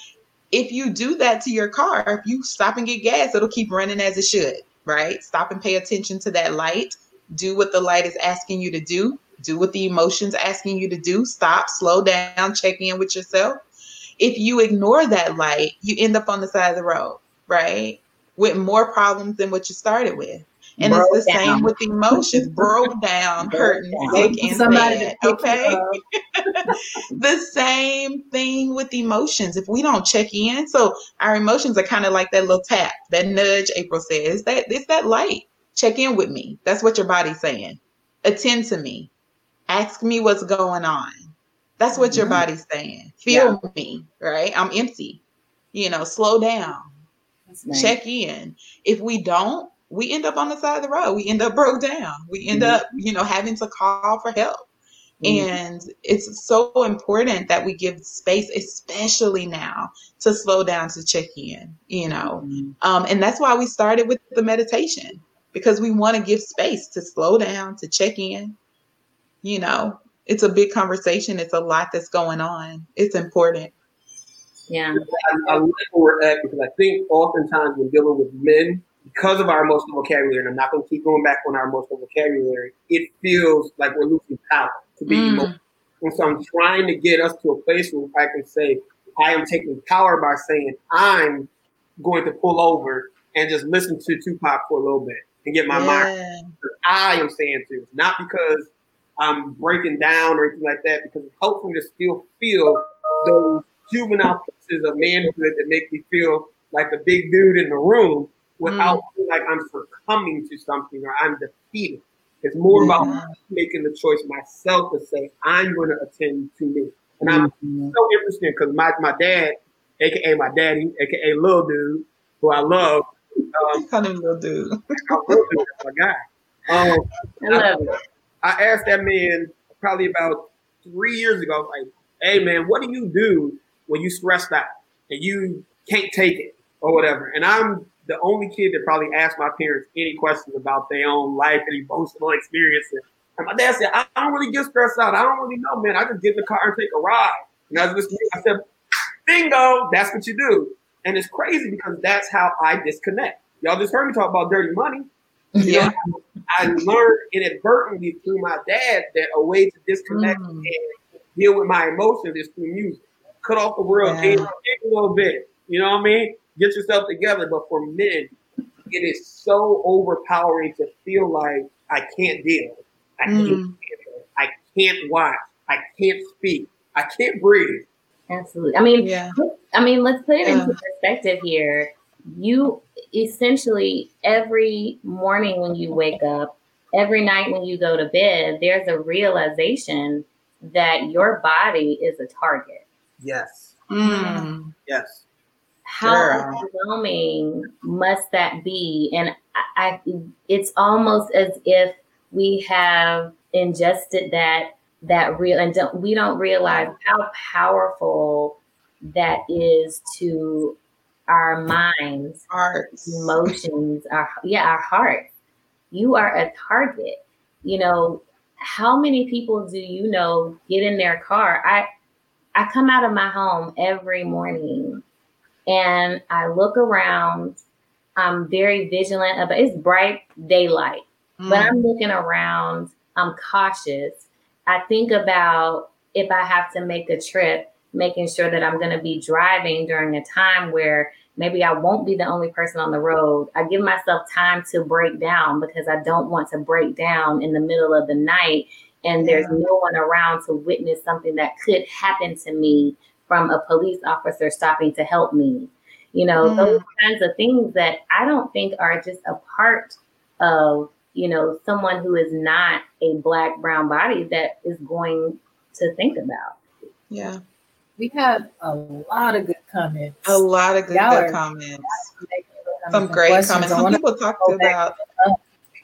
if you do that to your car, if you stop and get gas, it'll keep running as it should, right? Stop and pay attention to that light. Do what the light is asking you to do. Do what the emotions asking you to do. Stop, slow down, check in with yourself. If you ignore that light, you end up on the side of the road, right? With more problems than what you started with. And broke it's the down. same with emotions, broke down, hurting, sick, and Somebody sad. Okay. the same thing with emotions. If we don't check in, so our emotions are kind of like that little tap, that nudge. April says that it's that light. Check in with me. That's what your body's saying. Attend to me. Ask me what's going on. That's what mm-hmm. your body's saying. Feel yeah. me, right? I'm empty. You know, slow down. Nice. Check in. If we don't, we end up on the side of the road. We end up broke down. We end mm-hmm. up, you know, having to call for help. Mm-hmm. And it's so important that we give space, especially now, to slow down to check in, you know. Mm-hmm. Um, and that's why we started with the meditation because we want to give space to slow down, to check in. You know, it's a big conversation. It's a lot that's going on. It's important. Yeah. I, I like where we're at because I think oftentimes when dealing with men, because of our emotional vocabulary, and I'm not going to keep going back on our emotional vocabulary, it feels like we're losing power to be mm. emotional. And so I'm trying to get us to a place where I can say, I am taking power by saying I'm going to pull over and just listen to Tupac for a little bit and get my yeah. mind. I am saying to, not because I'm breaking down or anything like that, because it helps me to still feel those juvenile pieces of manhood that make me feel like the big dude in the room without mm. feeling like I'm succumbing to something or I'm defeated. It's more about making the choice myself to say, I'm going to attend to me. And I'm mm-hmm. so interested because my, my dad, aka my daddy, aka little dude, who I love. Um, kind of little dude. my guy. Um, I, love I, asked that man probably about three years ago, like, hey man, what do you do when you stressed out and you can't take it or whatever? And I'm the only kid that probably asked my parents any questions about their own life and emotional experiences. And my dad said, I don't really get stressed out. I don't really know, man. I just get in the car and take a ride. And I was listening, I said, bingo, that's what you do. And it's crazy because that's how I disconnect. Y'all just heard me talk about dirty money. Yeah. I learned inadvertently through my dad that a way to disconnect mm. and deal with my emotions is through music. Cut off the world yeah. a little bit. You know what I mean? get yourself together. But for men, it is so overpowering to feel like I can't deal. I can't mm. I can't watch. I can't speak. I can't breathe. Absolutely. I mean, yeah. I mean, let's put it into perspective here. You essentially every morning when you wake up, every night when you go to bed, there's a realization that your body is a target. Yes. Mm. Yes how Girl. overwhelming must that be? And I, I, it's almost as if we have ingested that that real and don't, we don't realize how powerful that is to our minds, hearts, emotions, our yeah, our hearts. You are a target. You know, how many people do you know get in their car? I I come out of my home every morning and I look around. I'm very vigilant about it's bright daylight, mm. but I'm looking around. I'm cautious. I think about if I have to make a trip, making sure that I'm going to be driving during a time where maybe I won't be the only person on the road. I give myself time to break down because I don't want to break down in the middle of the night and there's no one around to witness something that could happen to me from a police officer stopping to help me. You know, mm. those kinds of things that I don't think are just a part of, you know, someone who is not a black, brown body that is going to think about. Yeah. We have a lot of good comments. A lot of good, good comments. Some great comments. Some people talked about.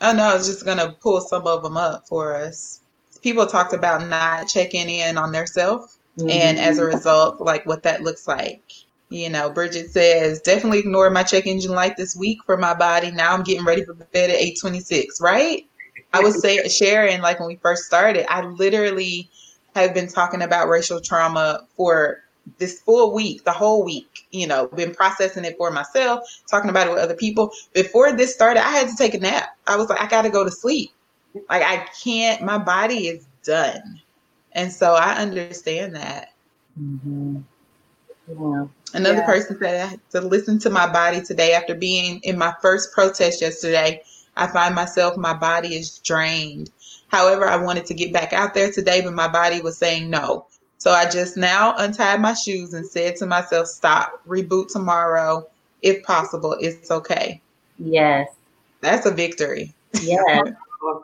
Oh no, I was just gonna pull some of them up for us. People talked about not checking in on their self mm-hmm. and as a result, like what that looks like. You know, Bridget says, definitely ignored my check engine light this week for my body. Now I'm getting ready for bed at 826, right? I was say, sharing, like when we first started, I literally have been talking about racial trauma for this full week, the whole week, you know, been processing it for myself, talking about it with other people. Before this started, I had to take a nap. I was like, I got to go to sleep. Like, I can't, my body is done. And so I understand that. Mm-hmm. Yeah. Another Yeah. person said I had to listen to my body today after being in my first protest yesterday. I find myself, my body is drained. However, I wanted to get back out there today, but my body was saying no. So I just now untied my shoes and said to myself, stop, reboot tomorrow. If possible, it's okay. Yes. That's a victory. Yes.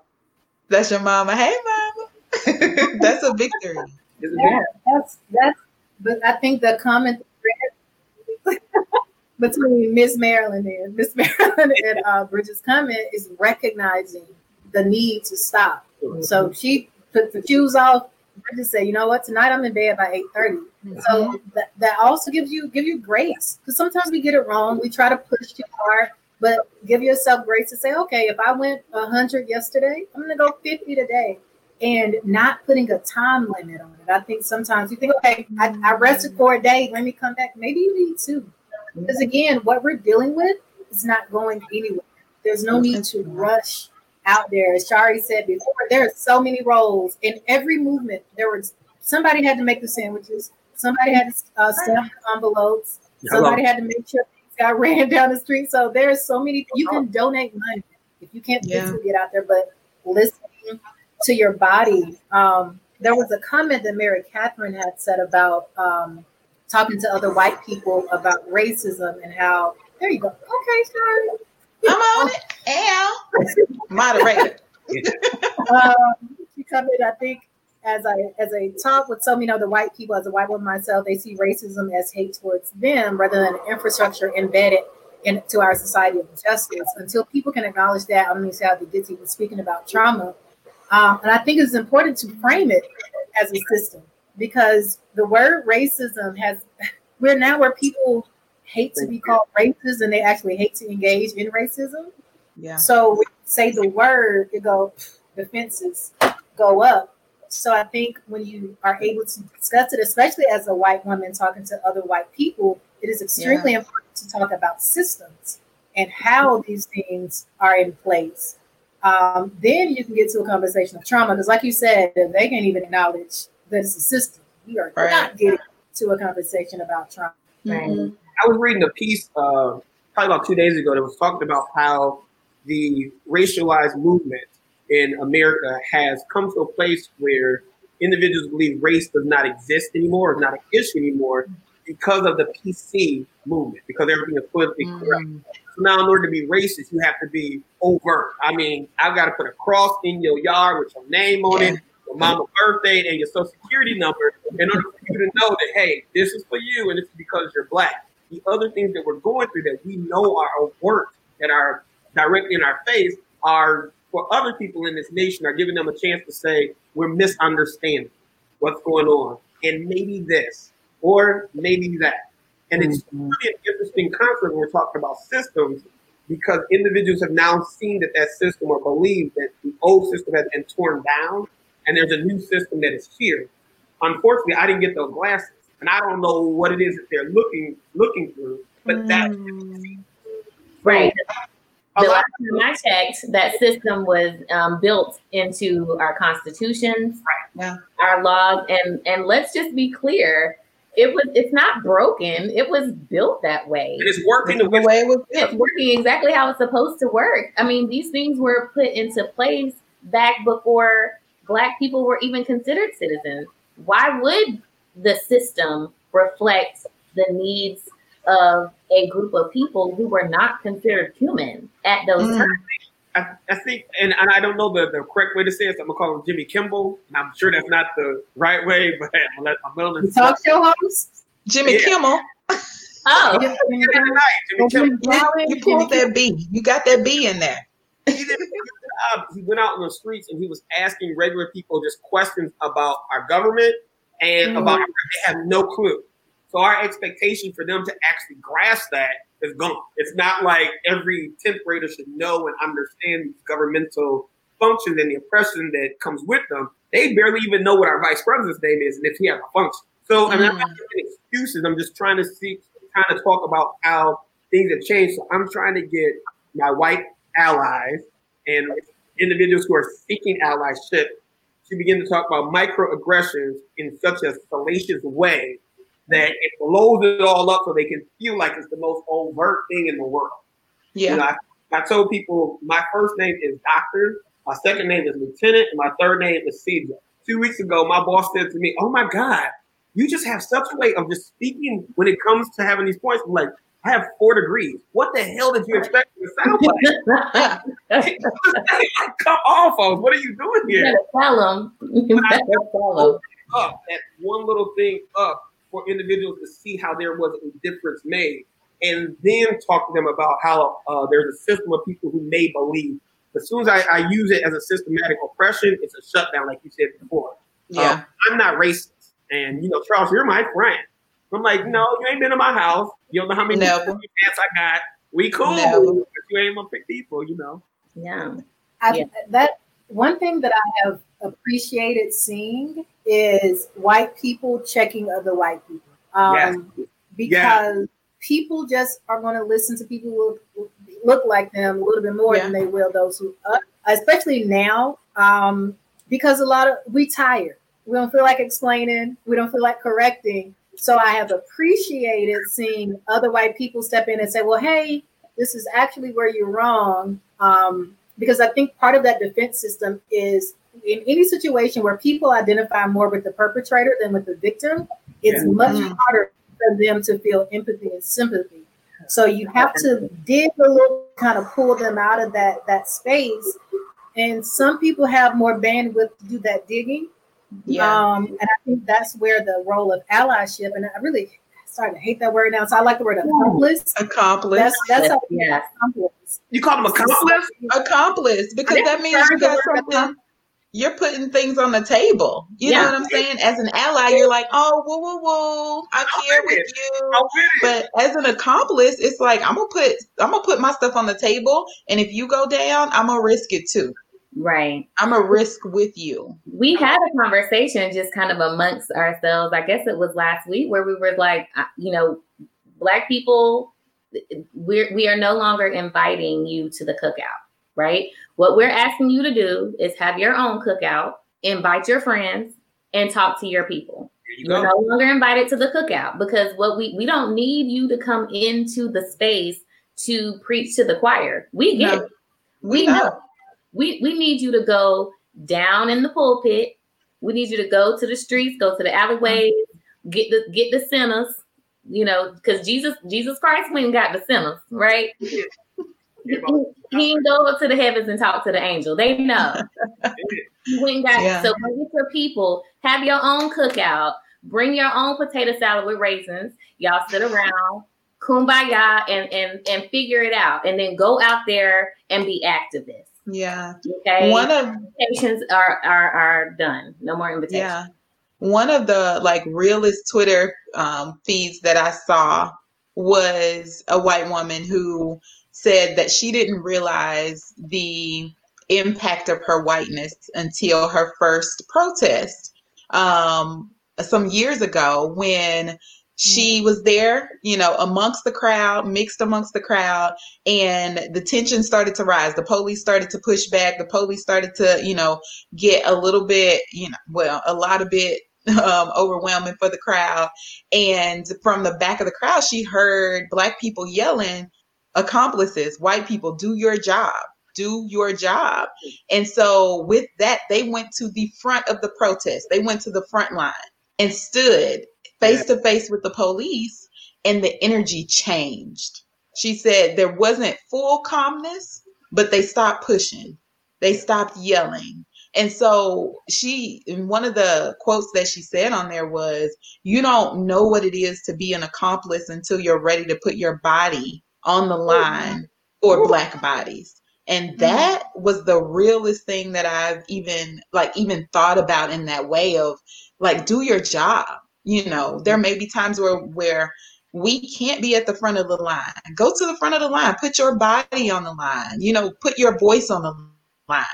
That's your mama. Hey, mama. That's a victory. Yeah, that's that's. But I think the common thread between Miss Marilyn and Miss Marilyn and uh, Bridget's comment is recognizing the need to stop. Mm-hmm. So she took the shoes off. I just said, "You know what? Tonight I'm in bed by eight thirty. So mm-hmm. that, that also gives you give you grace because sometimes we get it wrong. We try to push too hard, but give yourself grace to say, okay, if I went hundred yesterday, I'm gonna go fifty today, and not putting a time limit on it. I think sometimes you think, okay, I, I rested for a day, let me come back. Maybe you need two, because mm-hmm. again, what we're dealing with is not going anywhere. There's no need to rush out there. As Shari said before, there are so many roles in every movement. There was somebody had to make the sandwiches, somebody had to uh, stamp the envelopes, somebody had to make sure things got ran down the street. So there's so many. You can donate money if you can't Yeah. physically get out there, but listening to your body. Um, there was a comment that Mary Catherine had said about um, talking to other white people about racism and how. There you go. Okay, sorry. I'm on it. Ow. Moderator. um, I think, as I as I talk with so many other white people, as a white woman myself, they see racism as hate towards them rather than infrastructure embedded into our society of justice. Until people can acknowledge that, I'm going to say how the Dixie was speaking about trauma, um, and I think it's important to frame it as a system because the word racism has we're now where people hate to be called racist and they actually hate to engage in racism. Yeah. So when you say the word, it go defenses go up. So I think when you are able to discuss it, especially as a white woman talking to other white people, it is extremely important to talk about systems and how these things are in place. Um, then you can get to a conversation of trauma because, like you said, they can't even acknowledge that it's a system, we are Right. not getting to a conversation about trauma. Right. Mhm. I was reading a piece uh, probably about two days ago that was talking about how the racialized movement in America has come to a place where individuals believe race does not exist anymore, is not an issue anymore because of the PC movement, because everything is politically correct. Mm. So now, in order to be racist, you have to be overt. I mean, I've got to put a cross in your yard with your name on it, your mama's birthday, and your social security number in order for you to know that, hey, this is for you and this is because you're black. The other things that we're going through that we know are work that are directly in our face, are for other people in this nation, are giving them a chance to say, we're misunderstanding what's going on. And maybe this, or maybe that. And it's Mhm. really an interesting concept when we're talking about systems because individuals have now seen that that system or believe that the old system has been torn down and there's a new system that is here. Unfortunately, I didn't get those glasses, and I don't know what it is that they're looking looking through. But that Mm. Right. a The last time I checked, that system was um, built into our constitutions, Yeah. our laws, and and let's just be clear, it was it's not broken. It was built that way. it is working the The way way it was It's working exactly how it's supposed to work. I mean, these things were put into place back before Black people were even considered citizens. Why would the system reflects the needs of a group of people who were not considered human at those Mm. times? I, I think, and, and I don't know the, the correct way to say it. So I'm gonna call him Jimmy Kimball, and I'm sure that's not the right way, but I'm gonna let I'm gonna talk show host, Jimmy Yeah. Kimmel. Oh, Jimmy Kimmel. You, you pulled that B. You got that B in there. he did a good job. He went out on the streets and he was asking regular people just questions about our government and Mhm. about they have no clue. So our expectation for them to actually grasp that is gone. It's not like every 10th grader should know and understand governmental functions and the oppression that comes with them. They barely even know what our vice president's name is and if he has a function. So I mean, I'm not Mm. giving excuses. I'm just trying to see, trying to talk about how things have changed. So I'm trying to get my white allies and individuals who are seeking allyship to begin to talk about microaggressions in such a salacious way that it blows it all up so they can feel like it's the most overt thing in the world. Yeah. You know, I, I told people my first name is Doctor, my second name is Lieutenant, and my third name is CJ. Two weeks ago, my boss said to me, "Oh my God, you just have such a way of just speaking when it comes to having these points." I'm like, I have four degrees. What the hell did you expect me to sound like? Come on, folks. What are you doing here? tell them. You tell them. Up that one little thing up for individuals to see how there was a difference made, and then talk to them about how uh, there's a system of people who may believe. As soon as I, I use it as a systematic oppression, it's a shutdown, like you said before. Yeah. Um, I'm not racist, and you know, Charles, you're my friend. I'm like, no, you ain't been in my house. You don't know how many Never. pants I got. We cool, Never. but you ain't my people, you know. Yeah. I, Yeah. That one thing that I have appreciated seeing is white people checking other white people. Um, Because people just are going to listen to people who look, look like them a little bit more Yeah. than they will those who, uh, especially now, um, because a lot of we tired. We don't feel like explaining. We don't feel like correcting. So I have appreciated seeing other white people step in and say, "Well, hey, this is actually where you're wrong." Um, because I think part of that defense system is in any situation where people identify more with the perpetrator than with the victim, it's Yeah. much Mm. harder for them to feel empathy and sympathy. So you have to dig a little, kind of pull them out of that that space. And some people have more bandwidth to do that digging. Yeah. Um, and I think that's where the role of allyship, and I really starting to hate that word now. So I like the word accomplice. Accomplice. That's that's how Yes. accomplice. You call them accomplice? accomplice because that means you got something you're putting things on the table you know what i'm saying as an ally you're like oh whoa whoa whoa i'm I'm here with with it. you I'm with it. but as an accomplice it's like i'm gonna put i'm gonna put my stuff on the table and if you go down i'm gonna risk it too Right. i'm gonna risk with you We had a conversation just kind of amongst ourselves. I guess it was last week where we were like, uh, you know, black people, we're we are no longer inviting you to the cookout, right? What we're asking you to do is have your own cookout, invite your friends, and talk to your people. You You're go. no longer invited to the cookout because what we we don't need you to come into the space to preach to the choir. We get No. it. We know. We we need you to go down in the pulpit. We need you to go to the streets, go to the alleyways, get the get the sinners. You know, because Jesus Jesus Christ went and got the sinners, right? He, he didn't go up to the heavens and talk to the angel. They know. You went and got Yeah. so bring your people, have your own cookout, bring your own potato salad with raisins. Y'all sit around, kumbaya, and and and figure it out, and then go out there and be activists. Yeah Okay, one of invitations are are are done. No more invitations. Yeah. One of the like realest Twitter um, feeds that I saw was a white woman who said that she didn't realize the impact of her whiteness until her first protest um, some years ago when she was there, you know, amongst the crowd, mixed amongst the crowd, and the tension started to rise. The police started to push back. The police started to, you know, get a little bit, you know, well, a lot of bit um, overwhelming for the crowd. And from the back of the crowd, she heard black people yelling, accomplices, white people, do your job, do your job. And so with that, they went to the front of the protest. They went to the front line and stood face to face with the police, and the energy changed. She said there wasn't full calmness, but they stopped pushing. They stopped yelling. And so she, in one of the quotes that she said on there was, You don't know what it is to be an accomplice until you're ready to put your body on the oh, line for Black bodies. And mm. that was the realest thing that I've even, like, even thought about in that way of, like, do your job. You know, there may be times where where we can't be at the front of the line. Go to the front of the line. Put your body on the line. You know, put your voice on the line.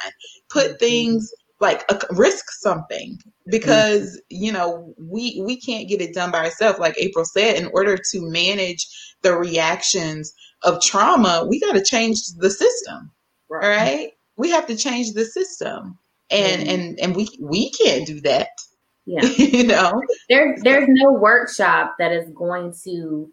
Put mm-hmm. things like a, risk something because mm-hmm. you know we we can't get it done by ourselves like april said in order to manage the reactions of trauma we got to change the system right. right we have to change the system and mm-hmm. and and we we can't do that yeah you know there's there's no workshop that is going to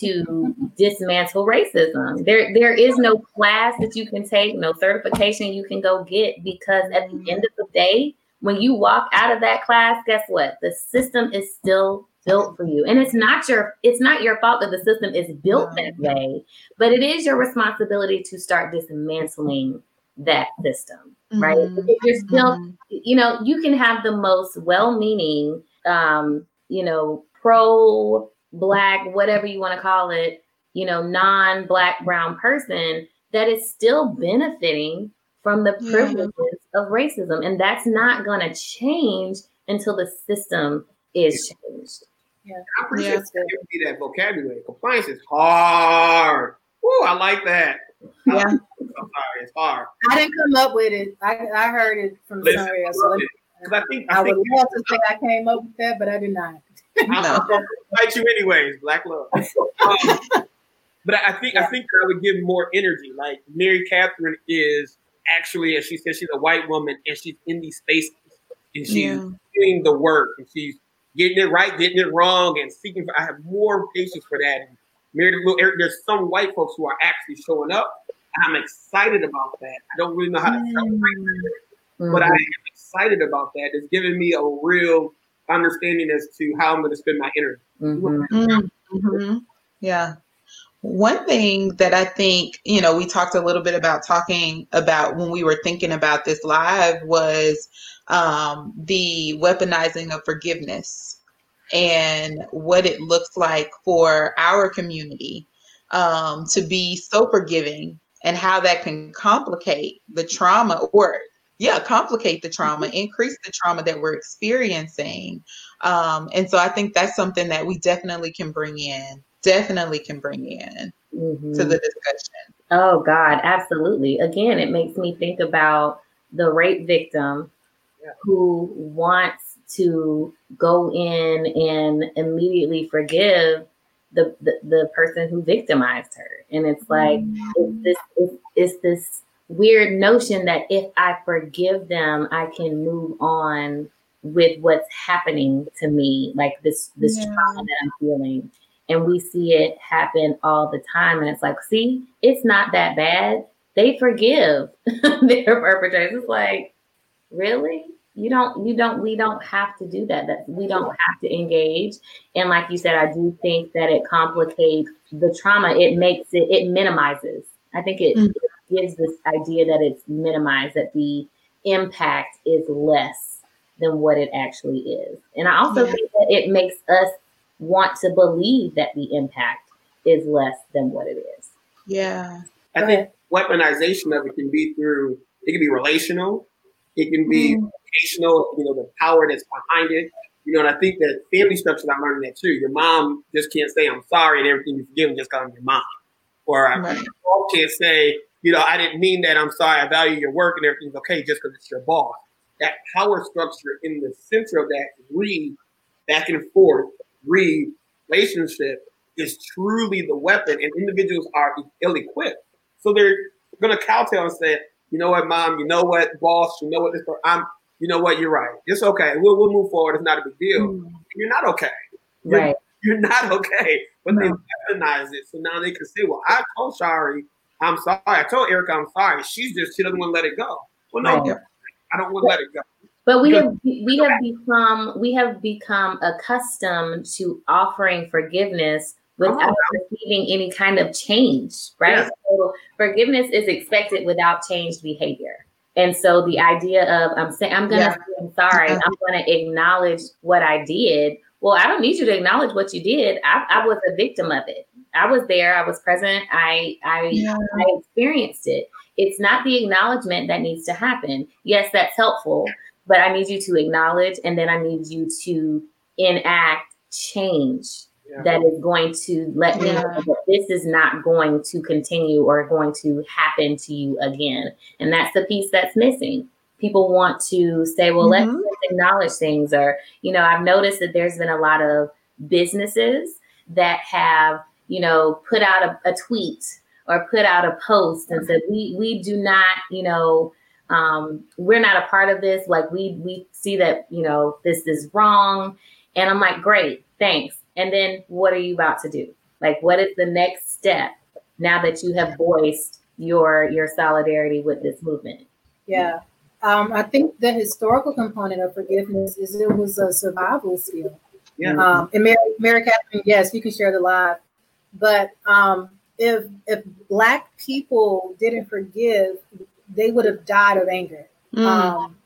to dismantle racism. There, there is no class that you can take, no certification you can go get because at the end of the day, when you walk out of that class, guess what? The system is still built for you. And it's not your it's not your fault that the system is built that way, but it is your responsibility to start dismantling that system, right? Mm-hmm. You're still, mm-hmm. you know, you can have the most well-meaning um, you know, pro black, whatever you want to call it, you know, non black, brown person that is still benefiting from the privileges yeah. of racism. And that's not going to change until the system is changed. Yeah. I appreciate yeah. that vocabulary. Compliance is hard. Oh, I like that. Yeah. I'm sorry, it's hard. I didn't come up with it. I, I heard it from somewhere else. So I think I, I would love to say I came up with that, but I did not. I'll fight you anyways, Black Love. Um, but I think I think I would give more energy. Like Mary Catherine is actually, as she said, she's a white woman and she's in these spaces and she's yeah. doing the work and she's getting it right, getting it wrong, and seeking. For, I have more patience for that. And Mary, there's some white folks who are actually showing up. I'm excited about that. I don't really know how to mm. celebrate mm-hmm. but I am excited about that. It's giving me a real understanding as to how I'm going to spend my energy. Mm-hmm. Mm-hmm. Yeah. One thing that I think, you know, we talked a little bit about talking about when we were thinking about this live was um, the weaponizing of forgiveness and what it looks like for our community um, to be so forgiving and how that can complicate the trauma or yeah, complicate the trauma, mm-hmm. increase the trauma that we're experiencing. Um, and so I think that's something that we definitely can bring in, definitely can bring in mm-hmm. to the discussion. Oh, God, absolutely. Again, it makes me think about the rape victim yeah. who wants to go in and immediately forgive the, the, the person who victimized her. And it's like, mm-hmm. it's this, it's, it's this weird notion that if I forgive them, I can move on with what's happening to me, like this this yeah. trauma that I'm feeling. And we see it happen all the time. And it's like, see, it's not that bad. They forgive their perpetrators. It's like, really? You don't, you don't, we don't have to do that. That we don't have to engage. And like you said, I do think that it complicates the trauma. It makes it, it minimizes. I think it, mm-hmm gives this idea that it's minimized, that the impact is less than what it actually is. And I also yeah. think that it makes us want to believe that the impact is less than what it is. Yeah. I think weaponization of it can be through, it can be relational, it can be mm. Educational, you know, the power that's behind it. You know, and I think that family structure, I'm learning that too. Your mom just can't say, I'm sorry, and everything you forgive just because I'm your mom. Or uh, right. I can't say, you know, I didn't mean that. I'm sorry. I value your work and everything's okay just because it's your boss. That power structure in the center of that read back and forth, read relationship is truly the weapon, and individuals are ill equipped. So they're going to cowtail and say, you know what, mom, you know what, boss, you know what, this, I'm, you know what, you're right. It's okay. We'll, we'll move forward. It's not a big deal. Mm. You're not okay. You're, right. You're not okay. But no. they weaponize it. So now they can say, well, I told Shari I'm sorry. I told Erica I'm sorry. She's just she doesn't want to let it go. Well, no, right. I don't want to let it go. But we have we have become we have become accustomed to offering forgiveness without oh. receiving any kind of change, right? So forgiveness is expected without changed behavior. And so the idea of I'm saying I'm gonna yeah. say I'm sorry, uh-huh. I'm gonna acknowledge what I did. Well, I don't need you to acknowledge what you did. I, I was a victim of it. I was there. I was present. I I, yeah. I experienced it. It's not the acknowledgement that needs to happen. Yes, that's helpful, but I need you to acknowledge, and then I need you to enact change Yeah. that is going to let me know that this is not going to continue or going to happen to you again. And that's the piece that's missing. People want to say, well, let's, Mhm. let's acknowledge things. Or, you know, I've noticed that there's been a lot of businesses that have, you know, put out a, a tweet or put out a post and said, we, we do not, you know, um, we're not a part of this. Like we, we see that, you know, this is wrong. And I'm like, great, thanks. And then what are you about to do? Like, what is the next step now that you have voiced your your solidarity with this movement? Yeah. Um, I think the historical component of forgiveness is it was a survival skill. Yeah. Um, and Mary, Mary Catherine, yes, you can share the live. But um, if if Black people didn't forgive, they would have died of anger Mm. um, or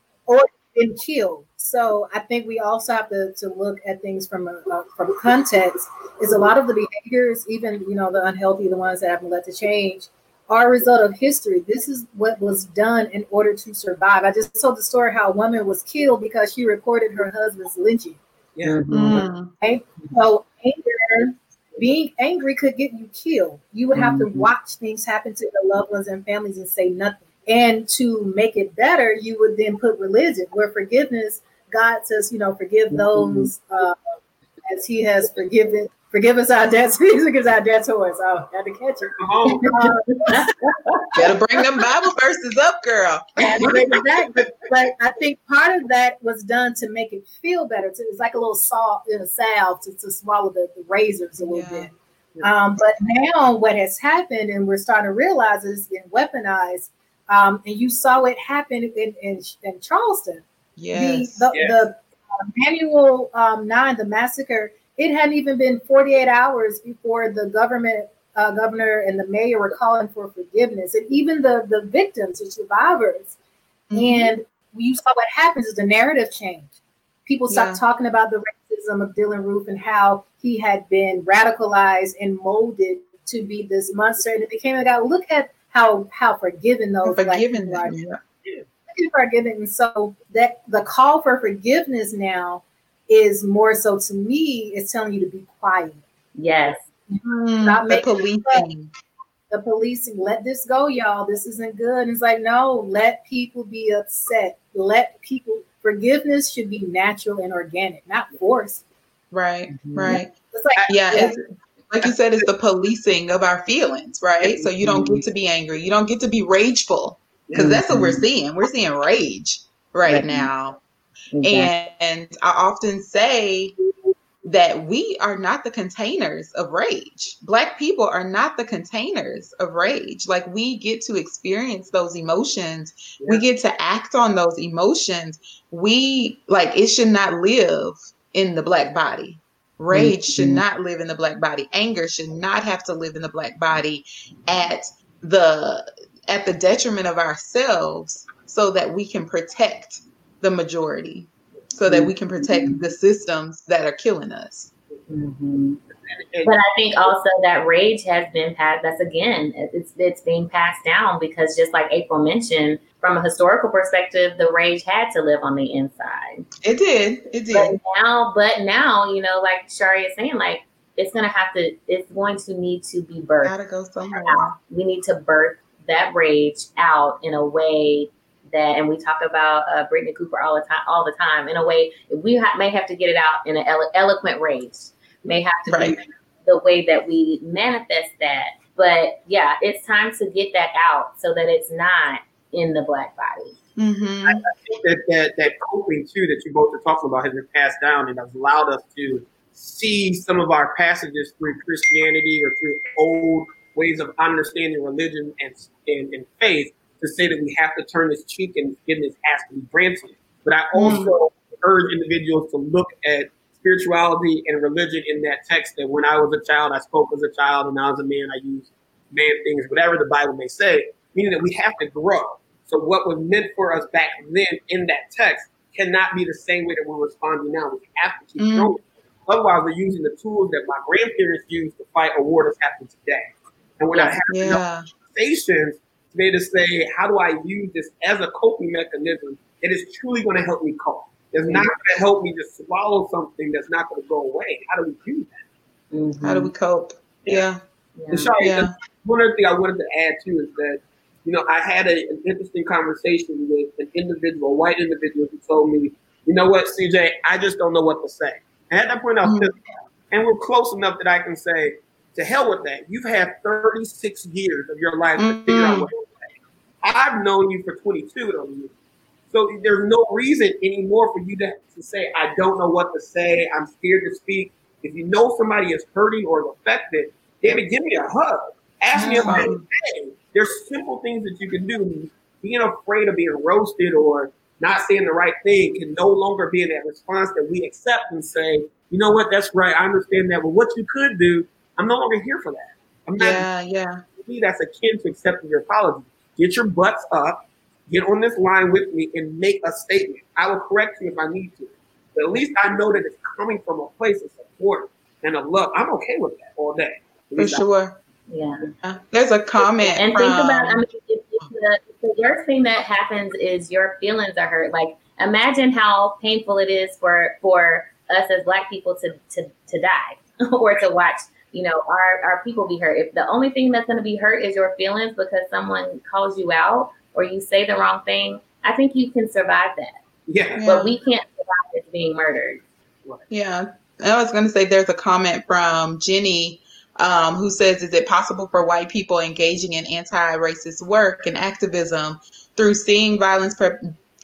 been killed. So I think we also have to, to look at things from a, uh, from context. Is a lot of the behaviors, even you know the unhealthy, the ones that haven't led to change, are a result of history. This is what was done in order to survive. I just told the story how a woman was killed because she reported her husband's lynching. Yeah. Mm. Right? So anger, being angry could get you killed. You would have to Mhm. watch things happen to your loved ones and families and say nothing. And to make it better, you would then put religion, where forgiveness, God says, you know, forgive those uh, as He has forgiven. Forgive us our debts. He forgives our debtors. Oh, got to catch it. Come on. Uh, Better bring them Bible verses up, girl. had to bring it back. But, but I think part of that was done to make it feel better. To, it's like a little salt in a salve to, to swallow the, the razors a little Yeah. bit. Um, but now what has happened, and we're starting to realize is getting weaponized. Um, and you saw it happen in, in, in Charleston. Yes. The, the, Yes. the uh, Emanuel um, nine, the massacre, it hadn't even been 48 hours before the government, uh, governor, and the mayor were calling for forgiveness. And even the, the victims, the survivors, Mhm. and you saw what happens is the narrative changed. People stopped Yeah. talking about the racism of Dylann Roof and how he had been radicalized and molded to be this monster. And it became about look at how how forgiving those black forgiving people are. Yeah. Look forgiving. And so that the call for forgiveness now is more so to me, it's telling you to be quiet. Yes. Mm, Stop the policing. The policing, let this go, y'all. This isn't good. And it's like, no, let people be upset. Let people forgiveness should be natural and organic, not forced. Right, Mhm. right. It's like Yeah, it's like you said, it's the policing of our feelings, right? So you don't get mm-hmm. to be angry, you don't get to be rageful, because that's what we're mm-hmm. seeing. We're seeing rage right Right. now, Exactly. and I often say that we are not the containers of rage. Black people are not the containers of rage. Like we get to experience those emotions. We get to act on those emotions. We like it should not live in the black body. Rage should Mhm. not live in the black body. Anger should not have to live in the black body at the at the detriment of ourselves so that we can protect the majority so that we can protect the systems that are killing us. Mhm. But I think also that rage has been passed. That's again, it's it's being passed down because just like April mentioned, from a historical perspective, the rage had to live on the inside. It did. It But did. now, but now, you know, like Shari is saying, like it's gonna have to, it's going to need to be birthed. Gotta go somewhere. We need to birth that rage out in a way that, and we talk about uh, Brittney Cooper all the time, all the time. In a way, we ha- may have to get it out in an elo- eloquent rage. May have to Right. be the way that we manifest that. But yeah, it's time to get that out so that it's not in the black body. Mm-hmm. I think that, that that coping too that you both are talking about has been passed down and has allowed us to see some of our passages through Christianity or through old ways of understanding religion and and, and faith to say that we have to turn this cheek and forgiveness has to be granted. But I also urge individuals to look at spirituality and religion in that text that when I was a child, I spoke as a child, and now as a man, I use man things, whatever the Bible may say, meaning that we have to grow. So what was meant for us back then in that text cannot be the same way that we're responding now. We have to keep Mm. growing. Otherwise, we're using the tools that my grandparents used to fight a war that's happening today. And we're not having enough Yeah. conversations to be able to say, how do I use this as a coping mechanism that is truly going to help me cope? It's not going to help me to swallow something that's not going to go away. How do we do that? Mm-hmm. How do we cope? Yeah. yeah. sorry, yeah. one other thing I wanted to add too is that, you know, I had a, an interesting conversation with an individual, a white individual, who told me, you know what, CJ, I just don't know what to say. And at that point, I was mm-hmm. and we're close enough that I can say, to hell with that. You've had 36 years of your life mm-hmm. to figure out mm-hmm. what to say. I've known you for 22 of those years. So there's no reason anymore for you to, to say, I don't know what to say. I'm scared to speak. If you know somebody is hurting or affected, damn it, give me a hug. Ask me about it. There's simple things that you can do. Being afraid of being roasted or not saying the right thing can no longer be in that response that we accept and say, you know what, that's right. I understand that. But what you could do, I'm no longer here for that. I'm not, yeah, yeah. To me, that's akin to accepting your apology. Get your butts up, get on this line with me, and make a statement. I will correct you if I need to. But at least I know that it's coming from a place of support and of love. I'm okay with that all day. For sure. Yeah. There's a comment. And from, think about, I mean, if, if the, if the worst thing that happens is your feelings are hurt. Like, imagine how painful it is for for us as Black people to to to die or to watch you know, our, our people be hurt. If the only thing that's going to be hurt is your feelings because someone calls you out or you say the wrong thing, I think you can survive that. Yeah. But we can't survive it being murdered. Yeah. I was going to say there's a comment from Jenny um, who says, Is it possible for white people engaging in anti racist work and activism through seeing violence?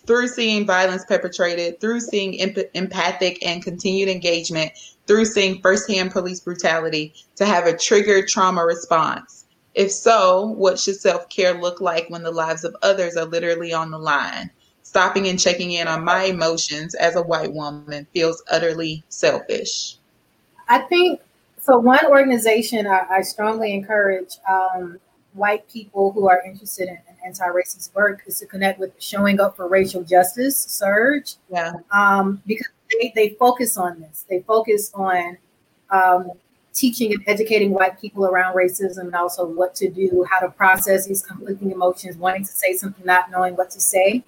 through seeing violence perpetrated, through seeing emp- empathic and continued engagement through seeing firsthand police brutality to have a triggered trauma response? If so, what should self care look like when the lives of others are literally on the line? Stopping and checking in on my emotions as a white woman feels utterly selfish. I think so. One organization I, I strongly encourage um, white people who are interested in, in anti-racist work is to connect with Showing Up for Racial Justice SURJ. Yeah. Um, because they, they focus on this. They focus on um, teaching and educating white people around racism and also what to do, how to process these conflicting emotions, wanting to say something, not knowing what to say.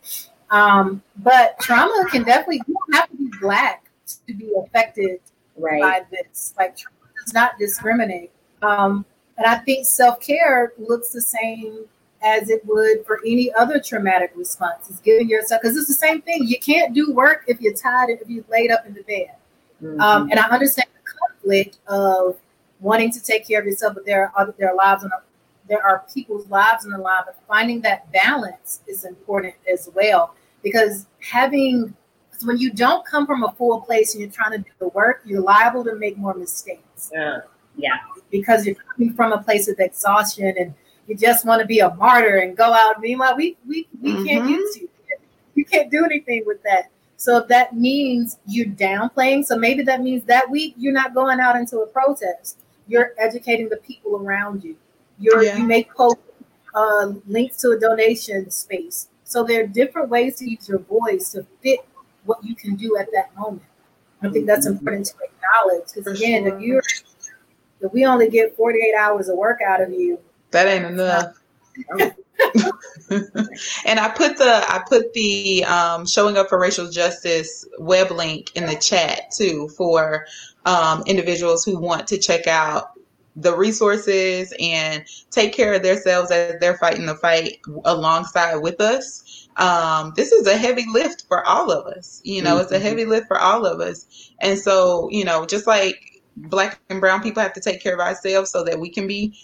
Um, but trauma can definitely, you don't have to be black to be affected right. by this. Like, trauma does not discriminate. Um, and I think self care looks the same as it would for any other traumatic response. It's giving yourself because it's the same thing. You can't do work if you're tired and if you're laid up in the bed. Mm-hmm. Um, and I understand conflict of wanting to take care of yourself, but there are other there are lives and there are people's lives in the line. But finding that balance is important as well because having when you don't come from a full place and you're trying to do the work, you're liable to make more mistakes. Yeah, yeah, because you're coming from a place of exhaustion and you just want to be a martyr and go out. Meanwhile, we we, we mm-hmm. can't use you. You can't do anything with that. So if that means you're downplaying, so maybe that means that week you're not going out into a protest. You're educating the people around you. You're yeah. you make post uh, links to a donation space. So there are different ways to use your voice to fit what you can do at that moment. I think that's mm-hmm. important to acknowledge because again, sure. if you're if we only get 48 hours of work out of you, that ain't enough. and I put the I put the um, showing up for racial justice web link in the chat too for um, individuals who want to check out the resources and take care of themselves as they're fighting the fight alongside with us. Um, this is a heavy lift for all of us. You know, mm-hmm. it's a mm-hmm. heavy lift for all of us. And so, you know, just like black and brown people have to take care of ourselves so that we can be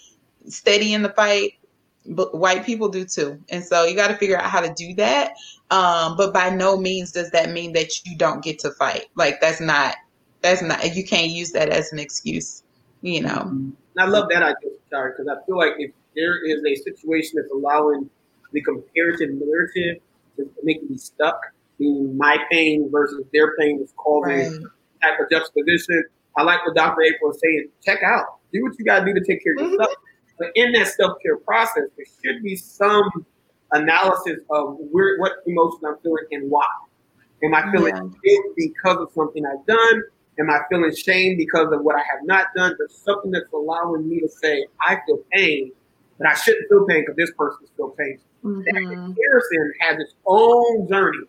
steady in the fight but white people do too. And so you got to figure out how to do that. Um, but by no means does that mean that you don't get to fight. Like that's not that's not you can't use that as an excuse you know? And i love that idea sorry because i feel like if there is a situation that's allowing the comparative narrative to make me stuck in my pain versus their pain is causing right. type of juxtaposition i like what dr. April is saying check out. Do what you got to do to take care of mm-hmm. But in that self care process, there should be some analysis of where what emotion I'm feeling and why. Am I feeling yeah. because of something I've done? Am I feeling shame because of what I have not done? There's something that's allowing me to say I feel pain, but I shouldn't feel pain because this person feels pain. Mm-hmm. That comparison has its own journey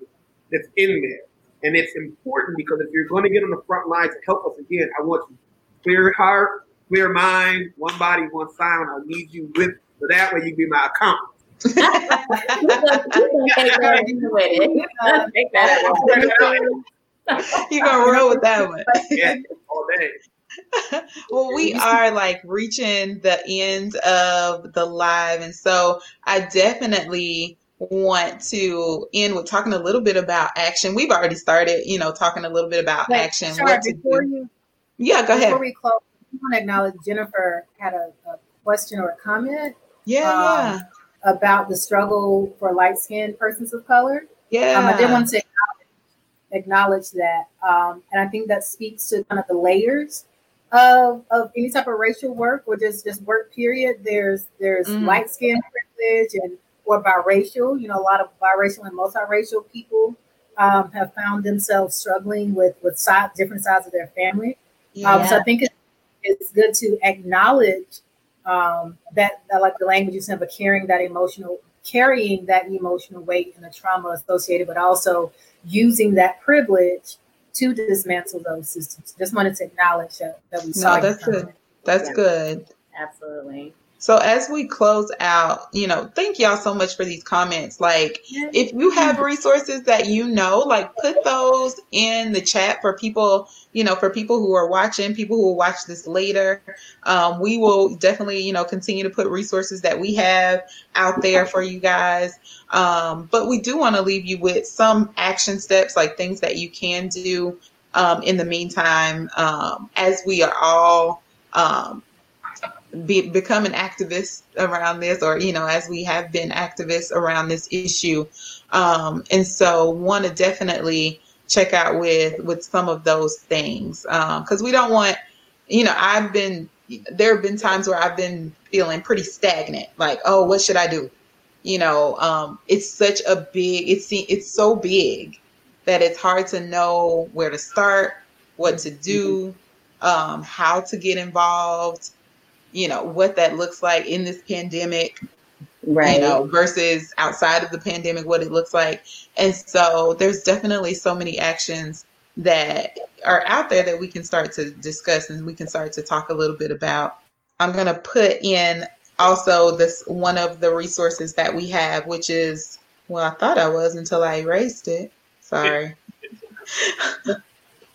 that's in there. And it's important because if you're going to get on the front lines to help us again, I want you clear heart, clear mind, one body, one sound. I need you with so that way you be my accountant. You're gonna roll with that one. Yeah, all day. well, we are like reaching the end of the live, and so I definitely want to end with talking a little bit about action. We've already started, you know, talking a little bit about Wait, action. sorry, what to before do. you Yeah, go ahead. before we close, I want to acknowledge Jennifer had a, a question or a comment Yeah, um, about the struggle for light skinned persons of color. yeah, Um, I yeah. did want to acknowledge, acknowledge that. Um, and I think that speaks to kind of the layers of, of any type of racial work or just, just work period. There's there's Mhm. light skin privilege and or biracial. You know, a lot of biracial and multiracial people um, have found themselves struggling with with side, different sides of their family. Um, so I think it's, it's good to acknowledge um, that, that, like the language you said, but carrying that emotional, carrying that emotional weight and the trauma associated, but also using that privilege to dismantle those systems. Just wanted to acknowledge that, that we saw. No, that's good. That's Yeah. good. Absolutely. So as we close out, you know, thank y'all so much for these comments. Like if you have resources that you know, like put those in the chat for people, you know, for people who are watching, people who will watch this later. Um, we will definitely, you know, continue to put resources that we have out there for you guys. Um, but we do want to leave you with some action steps, like things that you can do um, in the meantime, um, as we are all um, be, become an activist around this or you know as we have been activists around this issue. Um, and so want to definitely check out with with some of those things because we don't want you know i've been there have been times where i've been feeling pretty stagnant like oh what should i do? You know um, it's such a big it's it's so big that it's hard to know where to start what to do um, how to get involved you know what that looks like in this pandemic Right. you know versus outside of the pandemic what it looks like. And so there's definitely so many actions that are out there that we can start to discuss and we can start to talk a little bit about. I'm going to put in also this one of the resources that we have which is well i thought i was until i erased it. Sorry.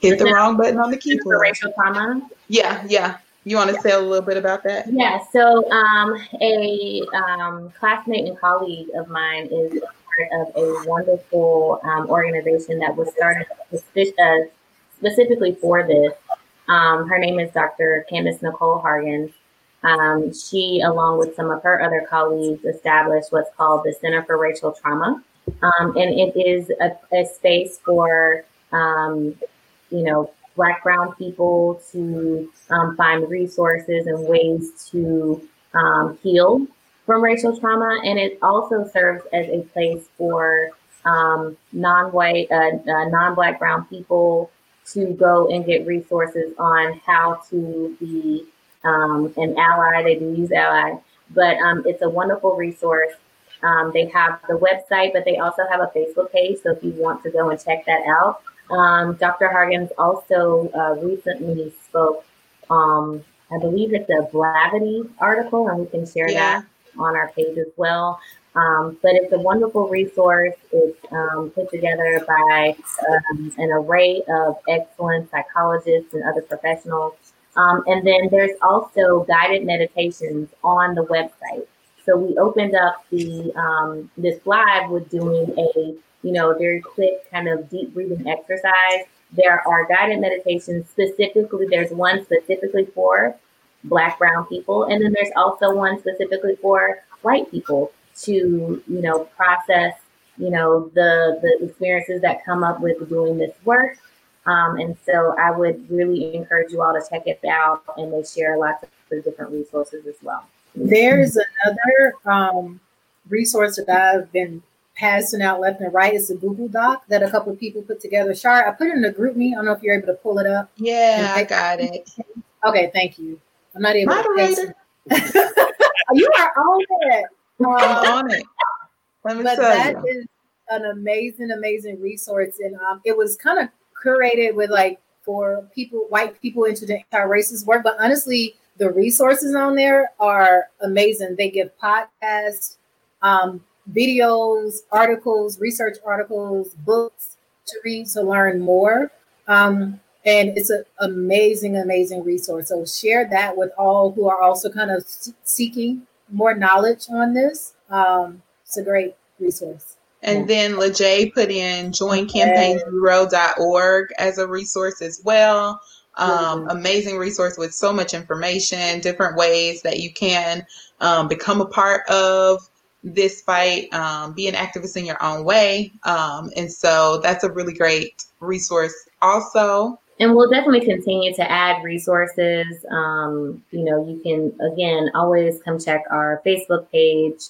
Hit the wrong button on the keyboard. racial trauma. yeah yeah you want to say a little bit about that Yeah, so um, a um, classmate and colleague of mine is part of a wonderful um, organization that was started uh, specifically for this. Um, her name is Dr. Candice Nicole Hargons. Um, she, along with some of her other colleagues, established what's called the Center for Racial Trauma. Um, and it is a, a space for, um, you know, Black, Brown people to um, find resources and ways to um, heal from racial trauma. And it also serves as a place for um, non-white, uh, uh, non-Black, Brown people to go and get resources on how to be um, an ally. They do use ally, but um, it's a wonderful resource. Um, they have the website, but they also have a Facebook page. So if you want to go and check that out, um, Dr. Hargons also uh, recently spoke. Um, I believe it's a Blavity article, and we can share Yeah. that on our page as well. Um, but it's a wonderful resource. It's um, put together by um, an array of excellent psychologists and other professionals. Um, and then there's also guided meditations on the website. So we opened up the um, this live with doing a you know very quick kind of deep breathing exercise. There are guided meditations specifically. There's one specifically for Black Brown people, and then there's also one specifically for white people to you know process you know the the experiences that come up with doing this work. Um, and so I would really encourage you all to check it out, and they share lots of different resources as well. There's another um, resource that I've been passing out left and right. It's a Google Doc that a couple of people put together. Shar, I put it in the GroupMe. I don't know if you're able to pull it up. yeah i got it Okay, thank you. I'm not able Moderator. to paste it. you are on it. i'm Um, on it let me but tell that you is an amazing, amazing resource, and um, it was kind of curated with like for people, white people into the anti-racist work. But honestly, the resources on there are amazing. They give podcasts, um, videos, articles, research articles, books to read to learn more. Um, and it's an amazing, amazing resource. So share that with all who are also kind of seeking more knowledge on this. Um, it's a great resource. And then LeJay put in joincampaignzero.org as a resource as well. Um, mm-hmm. Amazing resource with so much information, different ways that you can um, become a part of this fight, um, be an activist in your own way. Um, and so that's a really great resource also. And we'll definitely continue to add resources. Um, you know, you can, again, always come check our Facebook page,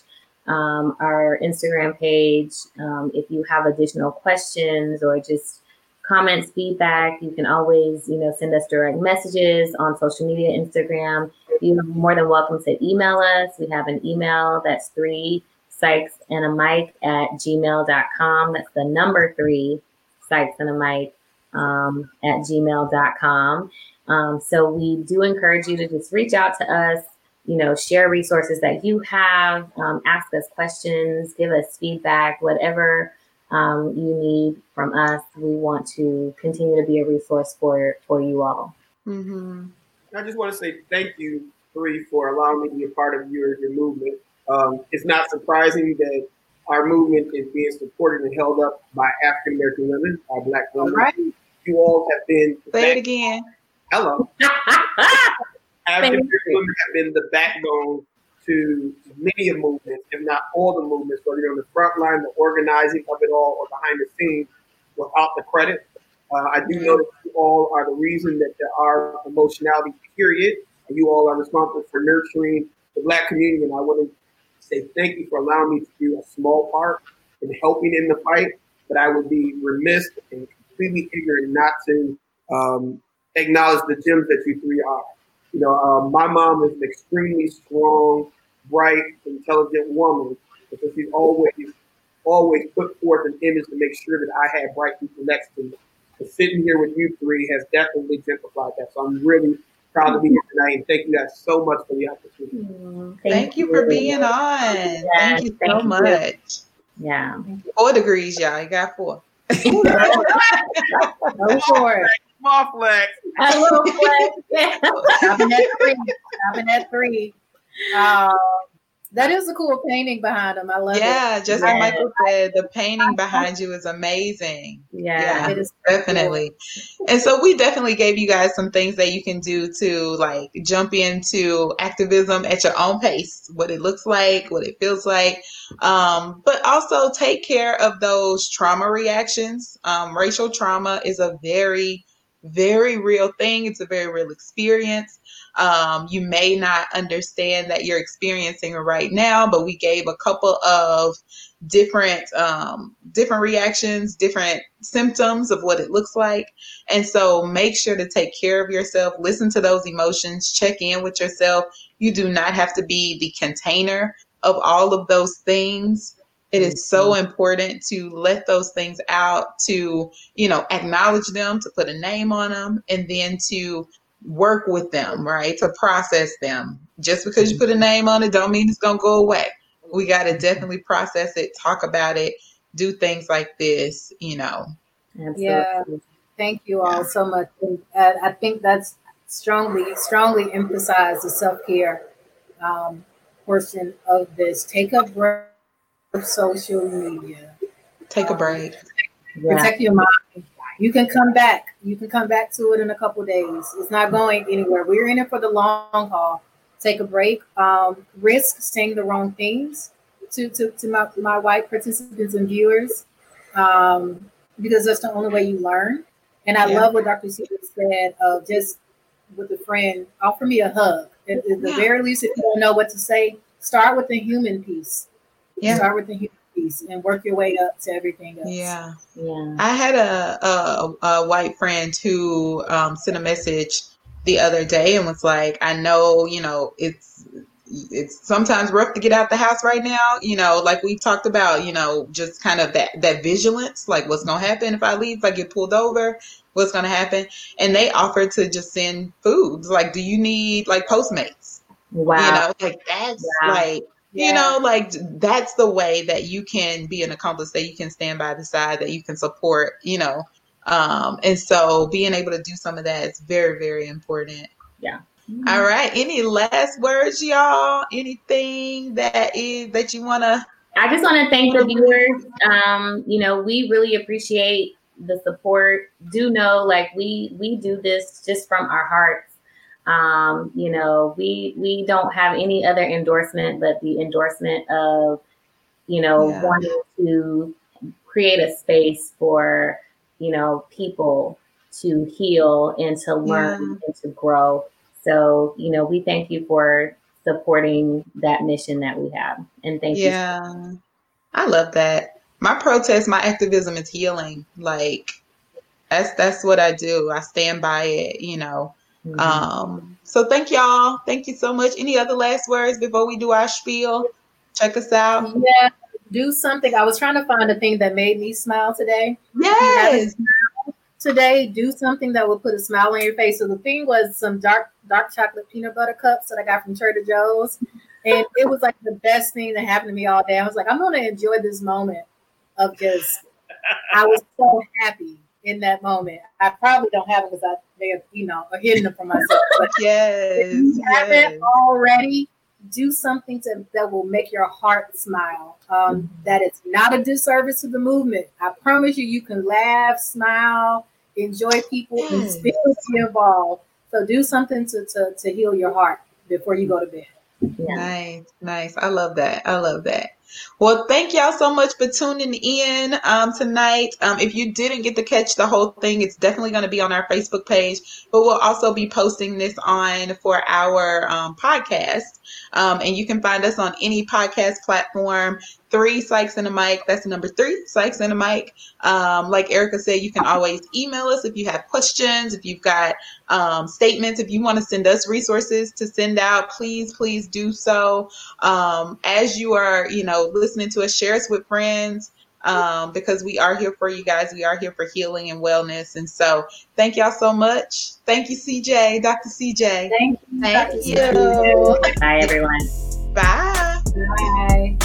um, our Instagram page. Um, if you have additional questions or just comments, feedback, you can always, you know, send us direct messages on social media, Instagram. You're more than welcome to email us. We have an email that's three Psychs and a mic at gmail.com. That's the number three Psychs and a mic um, at gmail.com. Um, so we do encourage you to just reach out to us, you know, share resources that you have, um, ask us questions, give us feedback, whatever um, you need from us. We want to continue to be a resource for for you all. Mm-hmm. I just want to say thank you, Three, for allowing me to be a part of your your movement. Um, it's not surprising that our movement is being supported and held up by African American women, our Black women. All right. You all have been. Say back- it again. Hello. African American women have been the backbone to many of movements, if not all the movements, whether you're on the front line, the organizing of it all, or behind the scenes, without the credit. Uh, I do know that you all are the reason that there are emotionality, period. And you all are responsible for nurturing the Black community. And I want to say thank you for allowing me to do a small part in helping in the fight. But I would be remiss and completely ignorant not to um, acknowledge the gems that you three are. You know, um, my mom is an extremely strong, bright, intelligent woman because she's always, always put forth an image to make sure that I had bright people next to me. But sitting here with you three has definitely exemplified that. So I'm really proud to be here tonight. And thank you guys so much for the opportunity. Mm, thank, thank, you for being on. Yes, thank you so thank much. You. Yeah. Four degrees, y'all. You got four. Go for it. Small flex. A little flex. Yeah. Having that three. Having that three. Uh, that is a cool painting behind him. I love yeah, it. Yeah, just like Michael said, the painting behind you is amazing. Yeah, yeah definitely. Cool. And so we definitely gave you guys some things that you can do to like jump into activism at your own pace, what it looks like, what it feels like, um, but also take care of those trauma reactions. Um, racial trauma is a very, very real thing. It's a very real experience. Um, you may not understand that you're experiencing right now, but we gave a couple of different um, different reactions, different symptoms of what it looks like. And so make sure to take care of yourself, listen to those emotions, check in with yourself. You do not have to be the container of all of those things. It is so mm-hmm. important to let those things out, to, you know, acknowledge them, to put a name on them, and then to work with them, right? To process them. Just because you put a name on it don't mean it's gonna go away. We gotta definitely process it, talk about it, do things like this, you know. Absolutely. Yeah. Thank you all so much. And uh, I think that's strongly, strongly emphasize the self-care um, portion of this. Take a break of social media. Take a break. Protect yeah. your mind you can come back. You can come back to it in a couple days. It's not going anywhere. We're in it for the long haul. Take a break. Um, risk saying the wrong things to, to, to my, my white participants and viewers um, because that's the only way you learn. And I yeah. love what Dr. Seaver said of just with a friend, offer me a hug. At, at the yeah. very least, if you don't know what to say, start with the human piece. Yeah. Start with the human piece and work your way up to everything else. Yeah. Yeah. I had a, a, a white friend who um, sent a message the other day and was like, I know, you know, it's it's sometimes rough to get out the house right now. You know, like we talked about, you know, just kind of that that vigilance, like what's gonna happen if I leave, if I get pulled over, what's gonna happen. And they offered to just send foods. Like, do you need like Postmates? Wow. You know, like that's Wow. like Yeah. you know, like that's the way that you can be an accomplice, that you can stand by the side, that you can support, you know. Um, and so being able to do some of that is very, very important. Yeah. All right. Any last words, y'all? Anything that is that you wanna I just want to thank the viewers. Um, you know, we really appreciate the support. Do know, like we we do this just from our hearts. Um, you know, we we don't have any other endorsement but the endorsement of, you know, Yeah. wanting to create a space for, you know, people to heal and to learn and to grow. So, you know, we thank you for supporting that mission that we have. And thank you Yeah. I love that. My protest, my activism is healing. Like that's that's what I do. I stand by it, you know. Mhm. Um, so thank y'all. Thank you so much. Any other last words before we do our spiel? Check us out. Yeah, do something. I was trying to find a thing that made me smile today. Yes. Today, do something that will put a smile on your face. So the thing was some dark dark chocolate peanut butter cups that I got from Trader Joe's, and it was like the best thing that happened to me all day. I was like, I'm going to enjoy this moment of just. I was so happy in that moment. I probably don't have it because I may have, you know, hidden them from myself. But Yes. if you yes. haven't already, do something to, that will make your heart smile. Um, that it's not a disservice to the movement. I promise you, you can laugh, smile, enjoy people, and Yes. still be involved. So do something to, to, to heal your heart before you go to bed. Yeah. Nice, nice. I love that. I love that. Well, thank y'all so much for tuning in um, tonight. Um, if you didn't get to catch the whole thing, it's definitely going to be on our Facebook page, but we'll also be posting this on for our um, podcast. Um, and you can find us on any podcast platform. Three Psychs and a Mic. That's number three, Psychs and a Mic. Um, like Erica said, you can always email us if you have questions, if you've got um, statements, if you want to send us resources to send out, please, please do so. As you are, you know, listening to us, share us with friends um, because we are here for you guys. We are here for healing and wellness. And so thank y'all so much. Thank you, CJ, Dr. CJ. Thank you. Thank Dr. you. Bye, everyone. Bye. Bye.